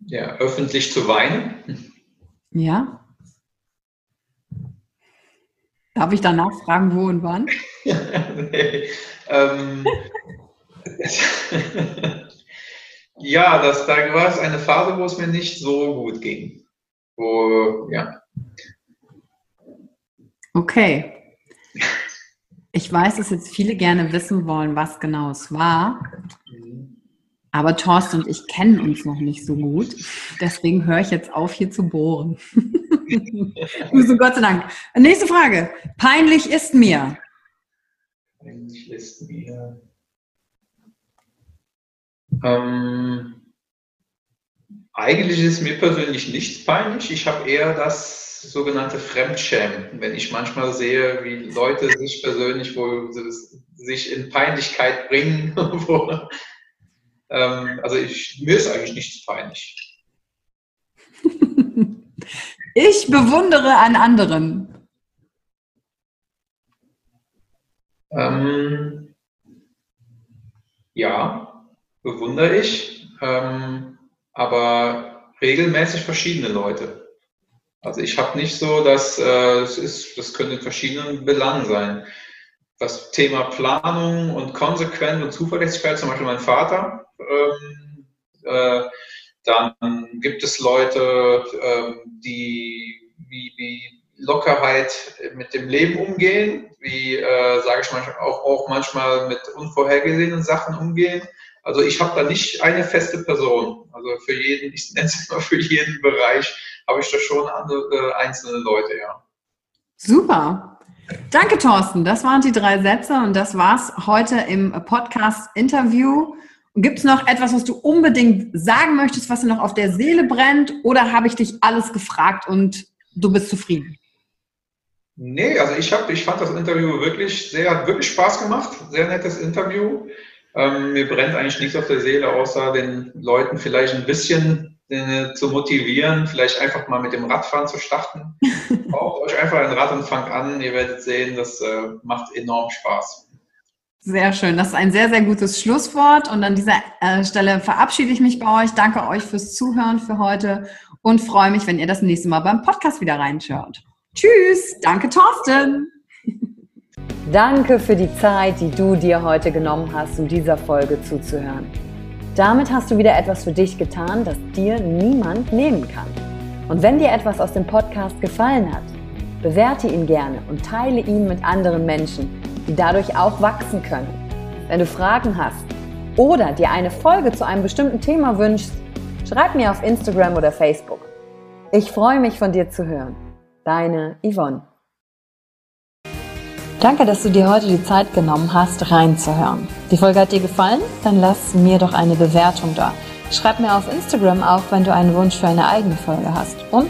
Ja, öffentlich zu weinen. Ja. Darf ich danach fragen, wo und wann? nee, ähm, ja, das, da war es eine Phase, wo es mir nicht so gut ging. Wo, ja. Okay. Ich weiß, dass jetzt viele gerne wissen wollen, was genau es war. Aber Thorsten und ich kennen uns noch nicht so gut. Deswegen höre ich jetzt auf, hier zu bohren. so, Gott sei Dank. Nächste Frage. Peinlich ist mir. Peinlich ist mir. Ähm, eigentlich ist mir persönlich nichts peinlich. Ich habe eher das sogenannte Fremdschämen. Wenn ich manchmal sehe, wie Leute sich persönlich wo sich in Peinlichkeit bringen. Ähm, also ich, mir ist eigentlich nichts peinlich. Ich bewundere an anderen. Ähm, ja, bewundere ich, ähm, aber regelmäßig verschiedene Leute. Also ich habe nicht so, dass äh, es ist, das könnte in verschiedenen Belangen sein. Das Thema Planung und Konsequenz und Zuverlässigkeit, zum Beispiel mein Vater, ähm, äh, dann gibt es Leute, ähm, die wie, wie Lockerheit mit dem Leben umgehen, wie, äh, sage ich manchmal, auch, auch manchmal mit unvorhergesehenen Sachen umgehen. Also ich habe da nicht eine feste Person. Also für jeden, ich nenne es immer für jeden Bereich, habe ich da schon andere, äh, einzelne Leute, ja. Super. Danke, Thorsten. Das waren die drei Sätze und das war's heute im Podcast-Interview. Gibt es noch etwas, was du unbedingt sagen möchtest, was dir noch auf der Seele brennt? Oder habe ich dich alles gefragt und du bist zufrieden? Nee, also ich, hab, ich fand das Interview wirklich sehr, hat wirklich Spaß gemacht. Sehr nettes Interview. Ähm, mir brennt eigentlich nichts auf der Seele, außer den Leuten vielleicht ein bisschen äh, zu motivieren, vielleicht einfach mal mit dem Radfahren zu starten. Baut euch einfach ein Rad und fangt an. Ihr werdet sehen, das äh, macht enorm Spaß. Sehr schön. Das ist ein sehr, sehr gutes Schlusswort. Und an dieser äh, Stelle verabschiede ich mich bei euch. Danke euch fürs Zuhören für heute und freue mich, wenn ihr das nächste Mal beim Podcast wieder reinschaut. Tschüss. Danke, Thorsten. Danke für die Zeit, die du dir heute genommen hast, um dieser Folge zuzuhören. Damit hast du wieder etwas für dich getan, das dir niemand nehmen kann. Und wenn dir etwas aus dem Podcast gefallen hat, bewerte ihn gerne und teile ihn mit anderen Menschen die dadurch auch wachsen können. Wenn du Fragen hast oder dir eine Folge zu einem bestimmten Thema wünschst, schreib mir auf Instagram oder Facebook. Ich freue mich von dir zu hören. Deine Yvonne. Danke, dass du dir heute die Zeit genommen hast, reinzuhören. Die Folge hat dir gefallen? Dann lass mir doch eine Bewertung da. Schreib mir auf Instagram auch, wenn du einen Wunsch für eine eigene Folge hast. Und